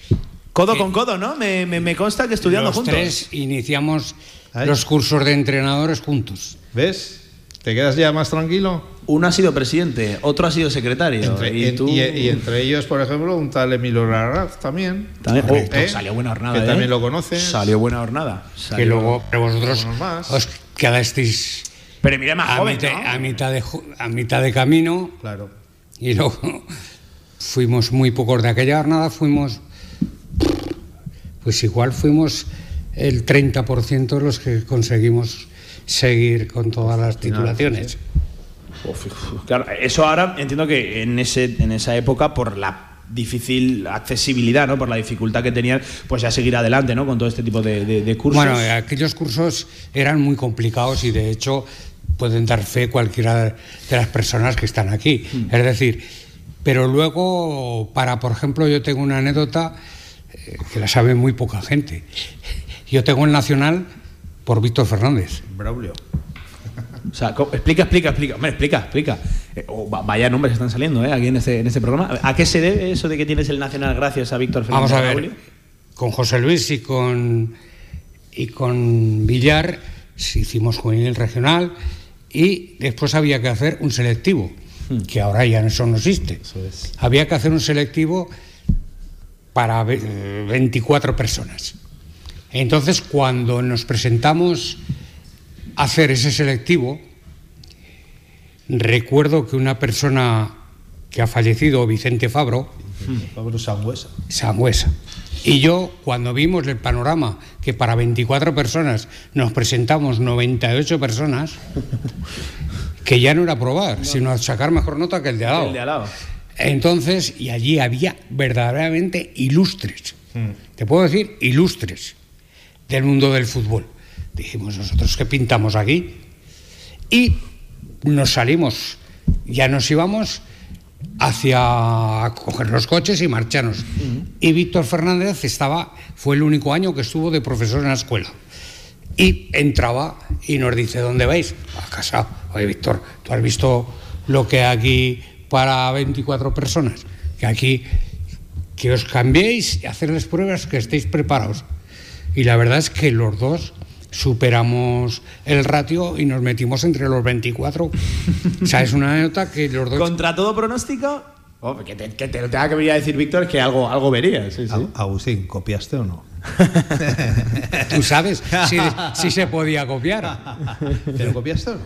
Codo con codo, ¿no? Me, me- me consta que estudiando Los juntos. tres iniciamos los cursos de entrenadores juntos. ¿Ves? ¿Te quedas ya más tranquilo? Uno ha sido presidente, otro ha sido secretario. Entre- y, en- tú... y- y entre ellos, por ejemplo, un tal Emilio Larraz también. También, oh, salió buena jornada. Que ¿eh? también lo conoces. Salió buena jornada. Que Salió- luego, pero vosotros os quedasteis Pero mira, más a, joven, mitad, ¿no? a, mitad de, a mitad de camino Claro. y luego fuimos muy pocos de aquella jornada, fuimos, pues igual fuimos el 30% de los que conseguimos seguir con todas las titulaciones. Claro, eso ahora entiendo que en, ese, en esa época, por la difícil accesibilidad, ¿no? por la dificultad que tenían, pues ya seguir adelante ¿no? con todo este tipo de, de- de cursos. Bueno, aquellos cursos eran muy complicados y de hecho pueden dar fe cualquiera de las personas que están aquí. Mm. Es decir, pero luego, para, por ejemplo, yo tengo una anécdota eh, que la sabe muy poca gente. Yo tengo el Nacional por Víctor Fernández. Braulio. O sea, explica, explica, explica. Hombre, explica, explica. Eh, oh, va- vaya nombres que están saliendo ¿eh? aquí en este, en este programa. ¿A qué se debe eso de que tienes el Nacional gracias a Víctor Fernández? Vamos a ver, Braulio? con José Luis y con, y con Villar sí hicimos juvenil regional y después había que hacer un selectivo, que ahora ya eso no existe. Había que hacer un selectivo para ve- eh, 24 personas. Entonces, cuando nos presentamos a hacer ese selectivo, recuerdo que una persona que ha fallecido, Vicente Fabro, Pablo Sangüesa. Sangüesa. Y yo, cuando vimos el panorama que para 24 personas nos presentamos 98 personas, que ya no era probar, sino sacar mejor nota que el de al lado. El de al lado. Entonces, y allí había verdaderamente ilustres, te puedo decir ilustres, del mundo del fútbol. Dijimos, nosotros qué pintamos aquí. Y nos salimos, ya nos íbamos hacia coger los coches y marcharnos. Y Víctor Fernández estaba, fue el único año que estuvo de profesor en la escuela. Y entraba y nos dice, ¿dónde vais? A casa. Oye, Víctor, ¿tú has visto lo que hay aquí para 24 personas? Que aquí, que os cambiéis y hacerles pruebas, que estéis preparados. Y la verdad es que los dos superamos el ratio y nos metimos entre los 24. o sea, es una anécdota que los dos... Contra todo pronóstico, oh, que, te, que te lo tenga que venir a decir Víctor es que algo, algo verías. sí, sí. Ag- Agustín, ¿copiaste o no? [LAUGHS] Tú sabes si, si se podía copiar. ¿Te lo copiaste o no?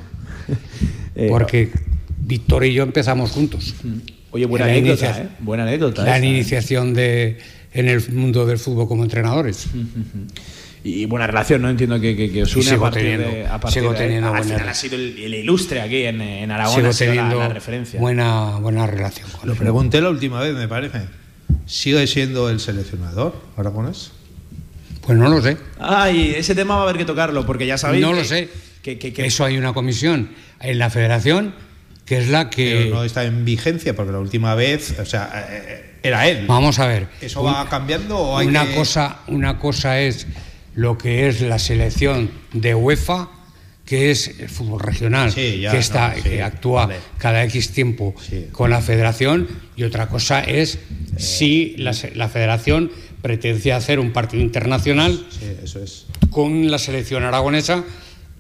Eh, Porque Víctor y yo empezamos juntos. Oye, buena La anécdota, inicia- ¿eh? Buena anécdota. La esa, ¿eh? iniciación de, en el mundo del fútbol como entrenadores. Y buena relación, ¿no? Entiendo que, que, que os une a sigo partir teniendo- de. A partir sigo de ahí. teniendo Al buena final ha sido el, el ilustre aquí en, en Aragón, Sigo ha sido la, teniendo la referencia. buena, buena relación con Lo él. pregunté la última vez, me parece. ¿Sigue siendo el seleccionador aragonés? Pues no lo sé. Ay, ese tema va a haber que tocarlo, porque ya sabéis. No que- lo sé. Que, que- que- Eso hay una comisión en la federación que es la que... Pero no está en vigencia porque la última vez, o sea, eh, era él. Vamos a ver. ¿Eso va cambiando o hay una que- cosa una cosa es lo que es la selección de UEFA que es el fútbol regional Sí, ya, que está no, sí, que actúa vale. cada X tiempo Sí. con la federación y otra cosa es si la, federación pretende hacer un partido internacional Sí, eso es. con la selección aragonesa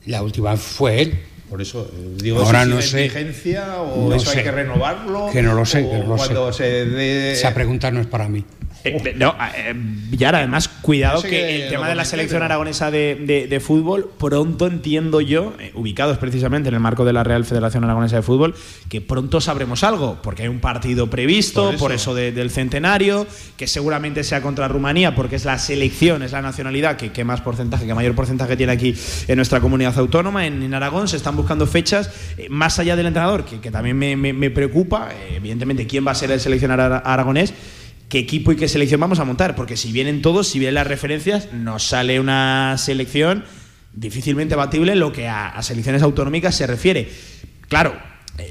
la última fue él Por eso eh, digo, Ahora si no sé. vigencia o No eso sé. hay que renovarlo. Que no lo sé, o que no lo sé. se esa pregunta no es para mí Eh, no, eh, Villar, además, cuidado que, que el tema de la selección pero- aragonesa de, de- de fútbol, pronto entiendo yo, eh, ubicados precisamente en el marco de la Real Federación Aragonesa de Fútbol, que pronto sabremos algo, porque hay un partido previsto, Por por eso. eso, de- del centenario, que seguramente sea contra Rumanía, porque es la selección, es la nacionalidad que, que más porcentaje, que mayor porcentaje tiene aquí en nuestra comunidad autónoma, en, en Aragón, se están buscando fechas, eh, más allá del entrenador, que, que también me, me- me preocupa, eh, evidentemente, quién va a ser el seleccionador ara- aragonés, qué equipo y qué selección vamos a montar, porque si vienen todos, si vienen las referencias, nos sale una selección difícilmente batible en lo que a, a selecciones autonómicas se refiere. Claro,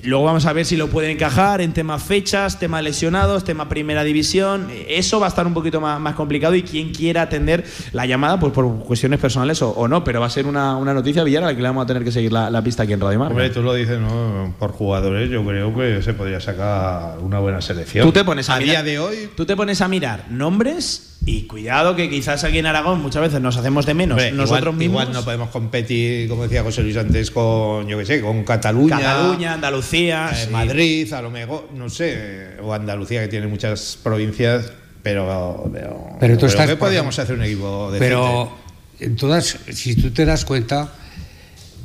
luego vamos a ver si lo pueden encajar en temas fechas, tema lesionados, tema primera división. Eso va a estar un poquito más, más complicado y quien quiera atender la llamada, pues por cuestiones personales o, o no, pero va a ser una, una noticia Villar a la que le vamos a tener que seguir la, la pista aquí en Radio Marca. Hombre, tú lo dices, ¿no? Por jugadores, yo creo que se podría sacar una buena selección. Tú te pones a, a mirar- día de hoy. Tú te pones a mirar nombres y cuidado que quizás aquí en Aragón muchas veces nos hacemos de menos Hombre, nosotros igual, mismos. igual no podemos competir, como decía José Luis antes, con, yo qué sé, con Cataluña. Cataluña, Andalucía, eh, sí. Madrid, a lo mejor, no sé, o Andalucía, que tiene muchas provincias, pero. Pero, Pero tú creo estás, que por podíamos hacer un equipo de Pero en todas, si tú te das cuenta,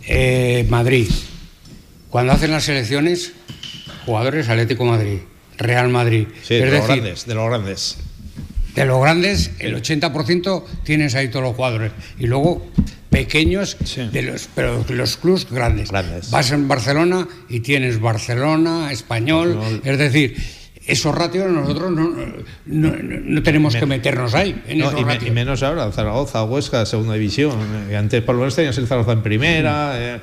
eh, Madrid, cuando hacen las elecciones, jugadores Atlético Madrid, Real Madrid. Sí, es de los decir, grandes, de los grandes. De los grandes, el 80% tienes ahí todos los jugadores. Y luego pequeños, de los, pero los clubs grandes. Vas en Barcelona y tienes Barcelona, Español. Es decir, esos ratios nosotros no, no- no- no tenemos que meternos ahí. En No, esos y, me- ratios. y menos ahora, Zaragoza, Huesca, segunda división. Antes por lo menos tenías el Zaragoza en primera, eh,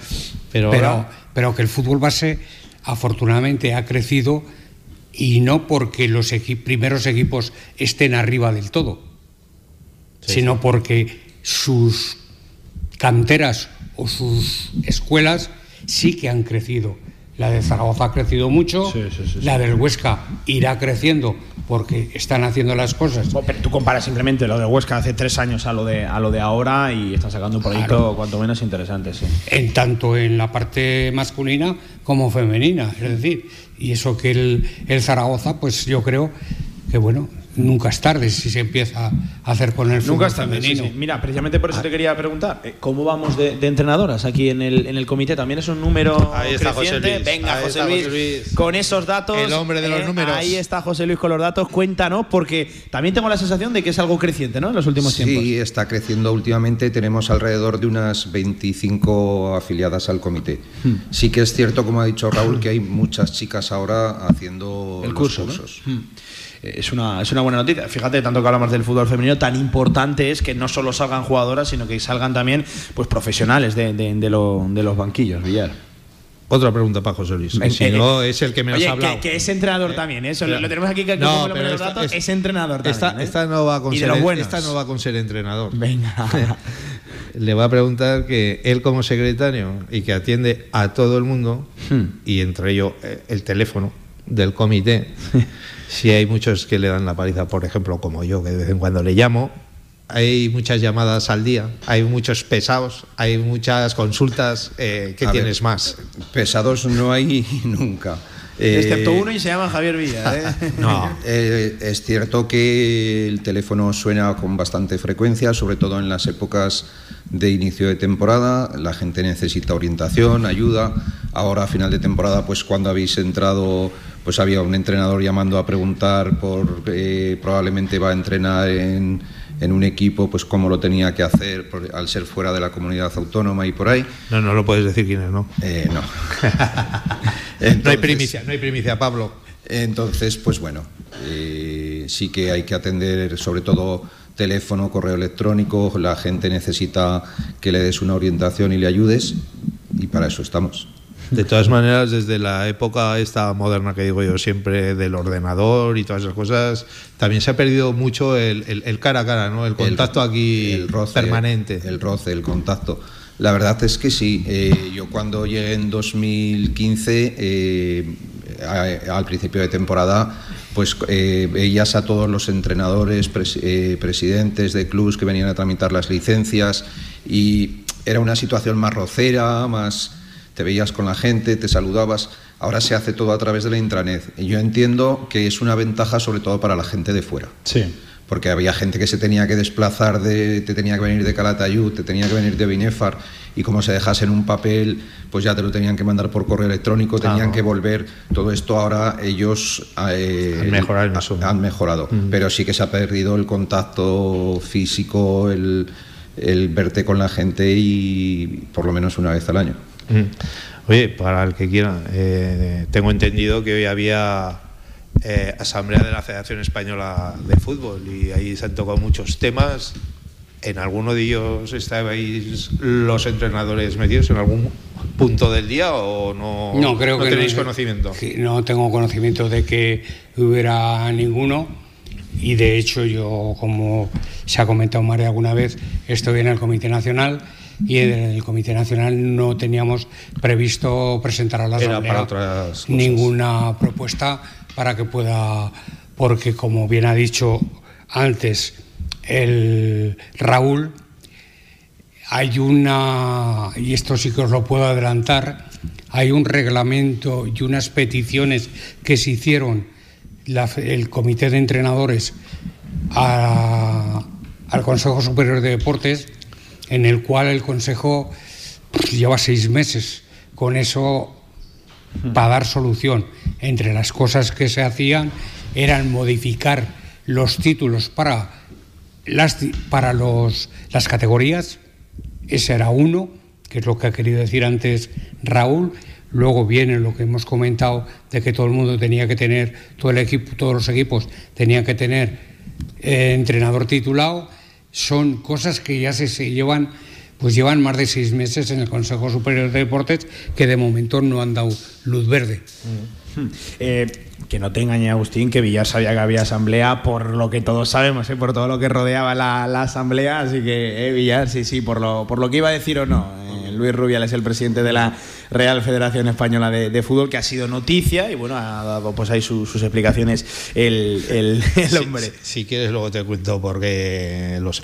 pero, pero, ahora- pero que el fútbol base afortunadamente ha crecido y no porque los equi- primeros equipos estén arriba del todo, sino porque sus canteras o sus escuelas sí que han crecido. La de Zaragoza ha crecido mucho, la del Huesca irá creciendo porque están haciendo las cosas. Pero tú comparas simplemente lo de Huesca hace tres años a lo de, a lo de ahora y están sacando un proyecto Claro. cuanto menos interesante, sí. en tanto en la parte masculina como femenina. Es decir, y eso que el, el Zaragoza, pues yo creo que bueno, nunca es tarde si se empieza a hacer con el fútbol Nunca sí, femenino. sí. Mira, precisamente por eso te quería preguntar, eh, ¿cómo vamos de, de entrenadoras aquí en el, en el comité? ¿También es un número Ahí está José creciente? Luis, Venga, ahí José está Luis, José Luis. con esos datos. El hombre de los eh, números. Ahí está José Luis con los datos. Cuéntanos, porque también tengo la sensación de que es algo creciente, ¿no? En los últimos tiempos. Sí, está creciendo últimamente. Tenemos alrededor de unas 25 afiliadas al comité. Hmm. Sí que es cierto, como ha dicho Raúl, que hay muchas chicas ahora haciendo El los curso, ¿no? cursos. Mm. Eh, Es una, es una buena noticia. Fíjate, tanto que hablamos del fútbol femenino, tan importante es que no solo salgan jugadoras, sino que salgan también pues profesionales de, de- de lo- de los banquillos, Villar. Otra pregunta para José Luis. que Eh, si eh, no, es el que me Oye, has hablado. Que, que es entrenador también, ¿eh? Eso lo, tenemos aquí que No, pero esta- datos, es entrenador también. Esta, ¿eh? esta no va con ser, esta no va con ser entrenador. Venga. [LAUGHS] Le va a preguntar que él como secretario y que atiende a todo el mundo, Hmm. y entre ellos eh, el teléfono del comité, [LAUGHS] si hay muchos que le dan la paliza, por ejemplo, como yo, que de vez en cuando le llamo, hay muchas llamadas al día, hay muchos pesados, hay muchas consultas, eh, ¿qué A ver, tienes más? Pesados no hay [LAUGHS] nunca. Eh, Excepto uno y se llama Javier Villa, ¿eh? [LAUGHS] No, eh, es cierto que el teléfono suena con bastante frecuencia, sobre todo en las épocas de inicio de temporada. La gente necesita orientación, ayuda. Ahora a final de temporada, pues cuando habéis entrado, pues había un entrenador llamando a preguntar por eh, probablemente va a entrenar en, en un equipo, pues cómo lo tenía que hacer por- al ser fuera de la comunidad autónoma y por ahí. No, no lo puedes decir quién es, ¿no? Eh, no. [LAUGHS] no hay primicia, no hay primicia, Pablo. Entonces, pues bueno, eh, sí que hay que atender sobre todo teléfono, correo electrónico, la gente necesita que le des una orientación y le ayudes y para eso estamos. De todas maneras, desde la época esta moderna que digo yo siempre del ordenador y todas esas cosas, también se ha perdido mucho el, el- el cara a cara, ¿no? El contacto aquí el roce, permanente. El roce, el contacto. La verdad es que sí. eh, yo cuando llegué en 2015, eh, a- al principio de temporada, pues eh, veías a todos los entrenadores, pres- eh, presidentes de clubes que venían a tramitar las licencias y era una situación más rocera, más te veías con la gente, te saludabas. Ahora se hace todo a través de la intranet. Y yo entiendo que es una ventaja sobre todo para la gente de fuera. Sí. porque había gente que se tenía que desplazar, de, te tenía que venir de Calatayud, te tenía que venir de Binefar, y como se dejase en un papel, pues ya te lo tenían que mandar por correo electrónico, tenían que volver. Todo esto ahora ellos eh, Han mejorado ha- han mejorado, pero sí que se ha perdido el contacto físico, el, el verte con la gente y por lo menos una vez al año. Mm. Oye, para el que quiera, eh, tengo entendido que hoy había eh, asamblea de la Federación Española de Fútbol y ahí se han tocado muchos temas. ¿En alguno de ellos estabais los entrenadores metidos en algún punto del día o no, No, creo no que tenéis no- conocimiento? no tengo conocimiento de que hubiera ninguno y de hecho yo, como se ha comentado María alguna vez, estoy en el Comité Nacional y en el Comité Nacional no teníamos previsto presentar a la Asamblea ninguna propuesta para que pueda, porque como bien ha dicho antes el Raúl, hay una, y esto sí que os lo puedo adelantar, hay un reglamento y unas peticiones que se hicieron la el Comité de Entrenadores a- al Consejo Superior de Deportes, en el cual el Consejo pues, lleva seis meses con eso para dar solución. Entre las cosas que se hacían eran modificar los títulos para las, para los, las categorías, ese era uno, que es lo que ha querido decir antes Raúl. Luego viene lo que hemos comentado de que todo el mundo tenía que tener, todo el equipo, todos los equipos tenían que tener eh, entrenador titulado. Son cosas que ya se, se llevan, pues llevan más de seis meses en el Consejo Superior de Deportes que de momento no han dado luz verde. Eh, que no te engañe Agustín, que Villar sabía que había asamblea por lo que todos sabemos, ¿eh? por todo lo que rodeaba la, la asamblea, así que eh, Villar, sí, sí, por lo, por lo que iba a decir o no. eh, Luis Rubial es el presidente de la Real Federación Española de, de Fútbol, que ha sido noticia y bueno, ha dado pues ahí su- sus explicaciones el, el- [LAUGHS] el hombre. Si, si quieres luego te cuento porque lo sé.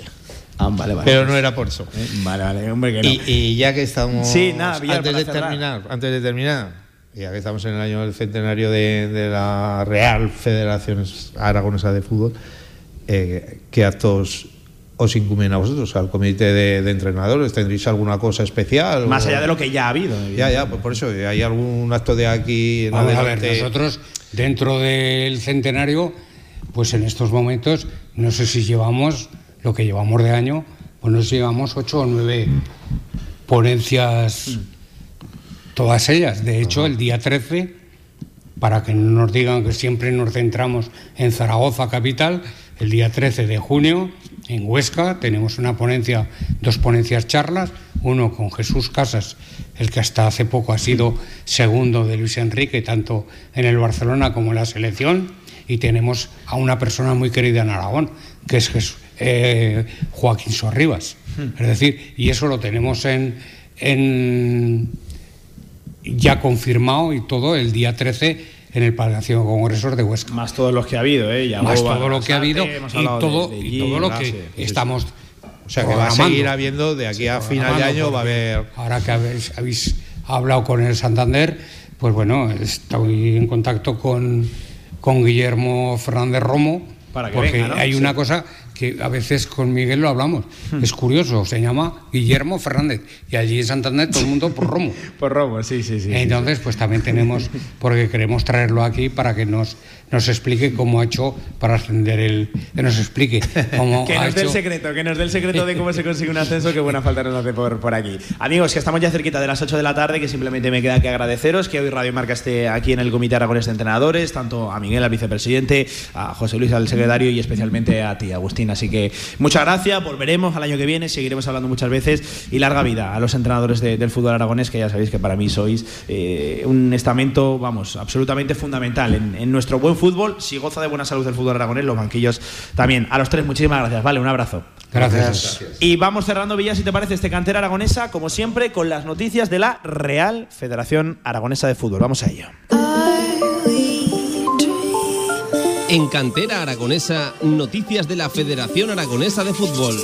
Ah, vale, vale. Pero no era por eso. Vale, vale, hombre, que no. Y, y ya que estamos. Sí, nada, Villar, antes de cerrar. terminar, antes de terminar, ya que estamos en el año del centenario de, de la Real Federación Aragonesa de Fútbol, eh, ¿qué actos os incumben a vosotros, al comité de, de entrenadores? ¿Tendréis alguna cosa especial? Más o- allá de lo que ya ha habido. Ya, ya, pues por eso, ¿hay algún acto de aquí en Vamos a ver, adelante? nosotros dentro del centenario, pues en estos momentos, no sé si llevamos lo que llevamos de año, pues no sé si llevamos ocho o nueve ponencias, todas ellas. De hecho, el día 13, para que no nos digan que siempre nos centramos en Zaragoza capital, el día 13 de junio en Huesca tenemos una ponencia, dos ponencias charlas, uno con Jesús Casas, el que hasta hace poco ha sido segundo de Luis Enrique, tanto en el Barcelona como en la selección, y tenemos a una persona muy querida en Aragón, que es Jes- eh, Joaquín Sorribas. Es decir, y eso lo tenemos en, en ya confirmado y todo el día 13 en el Palacio de Congresos de Huesca. Más todos los que ha habido, ¿eh? Ya Más Boba, todo lo que ha habido y todo, de- de y todo lo que sí, sí. estamos O sea, que va a seguir habiendo de aquí a final de año, va a haber. Ahora que habéis, habéis hablado con el Santander, pues bueno, estoy en contacto con, con Guillermo Fernández Romo, Para que porque venga, ¿no? hay Sí. una cosa que a veces con Miguel lo hablamos. Hmm. Es curioso, se llama Guillermo Fernández y allí en Santander todo el mundo por Romo. [LAUGHS] Por Romo, sí, sí, sí. Entonces, pues también tenemos, porque queremos traerlo aquí para que nos, nos explique cómo ha hecho para ascender el. Que nos explique cómo [LAUGHS] Que nos dé el secreto, que nos dé el secreto de cómo se consigue un ascenso, que buena falta nos hace por, por aquí. Amigos, que estamos ya cerquita de las 8 de la tarde, que simplemente me queda que agradeceros que hoy Radio Marca esté aquí en el Comité Aragonés de Entrenadores, tanto a Miguel, al vicepresidente, a José Luis, al secretario y especialmente a ti, Agustín. Así que muchas gracias, volveremos al año que viene, seguiremos hablando muchas veces y larga vida a los entrenadores de- del fútbol aragonés, que ya sabéis que para mí sois eh, un estamento, vamos, absolutamente fundamental en, en nuestro buen fútbol. Si goza de buena salud el fútbol aragonés, los banquillos también. A los tres, muchísimas gracias. Vale, un abrazo. Gracias. Y vamos cerrando, Villa, si te parece, este cantera aragonesa, como siempre, con las noticias de la Real Federación Aragonesa de Fútbol. Vamos a ello. En Cantera Aragonesa, noticias de la Federación Aragonesa de Fútbol.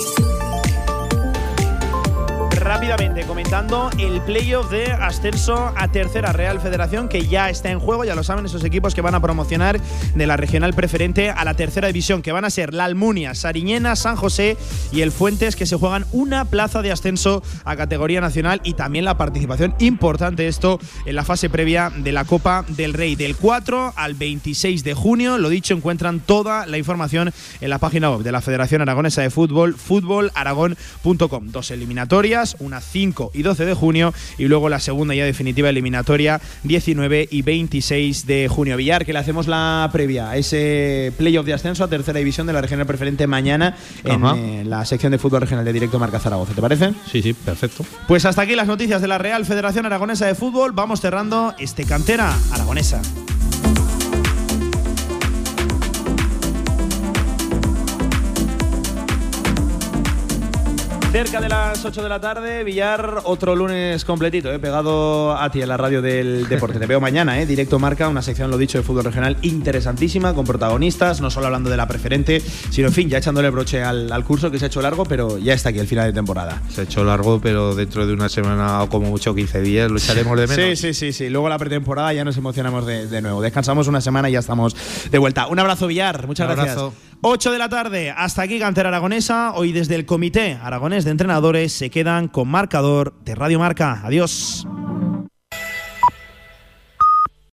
Rápidamente comentando el playoff de ascenso a Tercera Real Federación que ya está en juego, ya lo saben esos equipos que van a promocionar de la regional preferente a la tercera división, que van a ser la Almunia, Sariñena, San José y el Fuentes, que se juegan una plaza de ascenso a categoría nacional y también la participación importante esto en la fase previa de la Copa del Rey del 4 al 26 de junio. Lo dicho, encuentran toda la información en la página web de la Federación Aragonesa de Fútbol, fútbolaragón.com. Dos eliminatorias, una 5 y 12 de junio y luego la segunda ya definitiva eliminatoria 19 y 26 de junio. Villar, que le hacemos la previa a ese playoff de ascenso a tercera división de la regional preferente mañana en eh, la sección de fútbol regional de directo Marca Zaragoza. ¿Te parece? Sí, sí, perfecto. Pues hasta aquí las noticias de la Real Federación Aragonesa de Fútbol. Vamos cerrando este cantera aragonesa. Cerca de las 8 de la tarde, Villar, otro lunes completito, eh, pegado a ti en la radio del deporte. Te veo mañana, eh, directo marca, una sección, lo dicho, de fútbol regional interesantísima, con protagonistas, no solo hablando de la preferente, sino, en fin, ya echándole broche al, al curso que se ha hecho largo, pero ya está aquí el final de temporada. Se ha hecho largo, pero dentro de una semana o como mucho 15 días lo echaremos de menos. Sí, sí, sí, sí. Luego la pretemporada ya nos emocionamos de, de nuevo. Descansamos una semana y ya estamos de vuelta. Un abrazo, Villar. Muchas Un gracias. Abrazo. 8 de la tarde, hasta aquí Cantera Aragonesa. Hoy desde el Comité Aragonés de Entrenadores se quedan con marcador de Radio Marca. Adiós.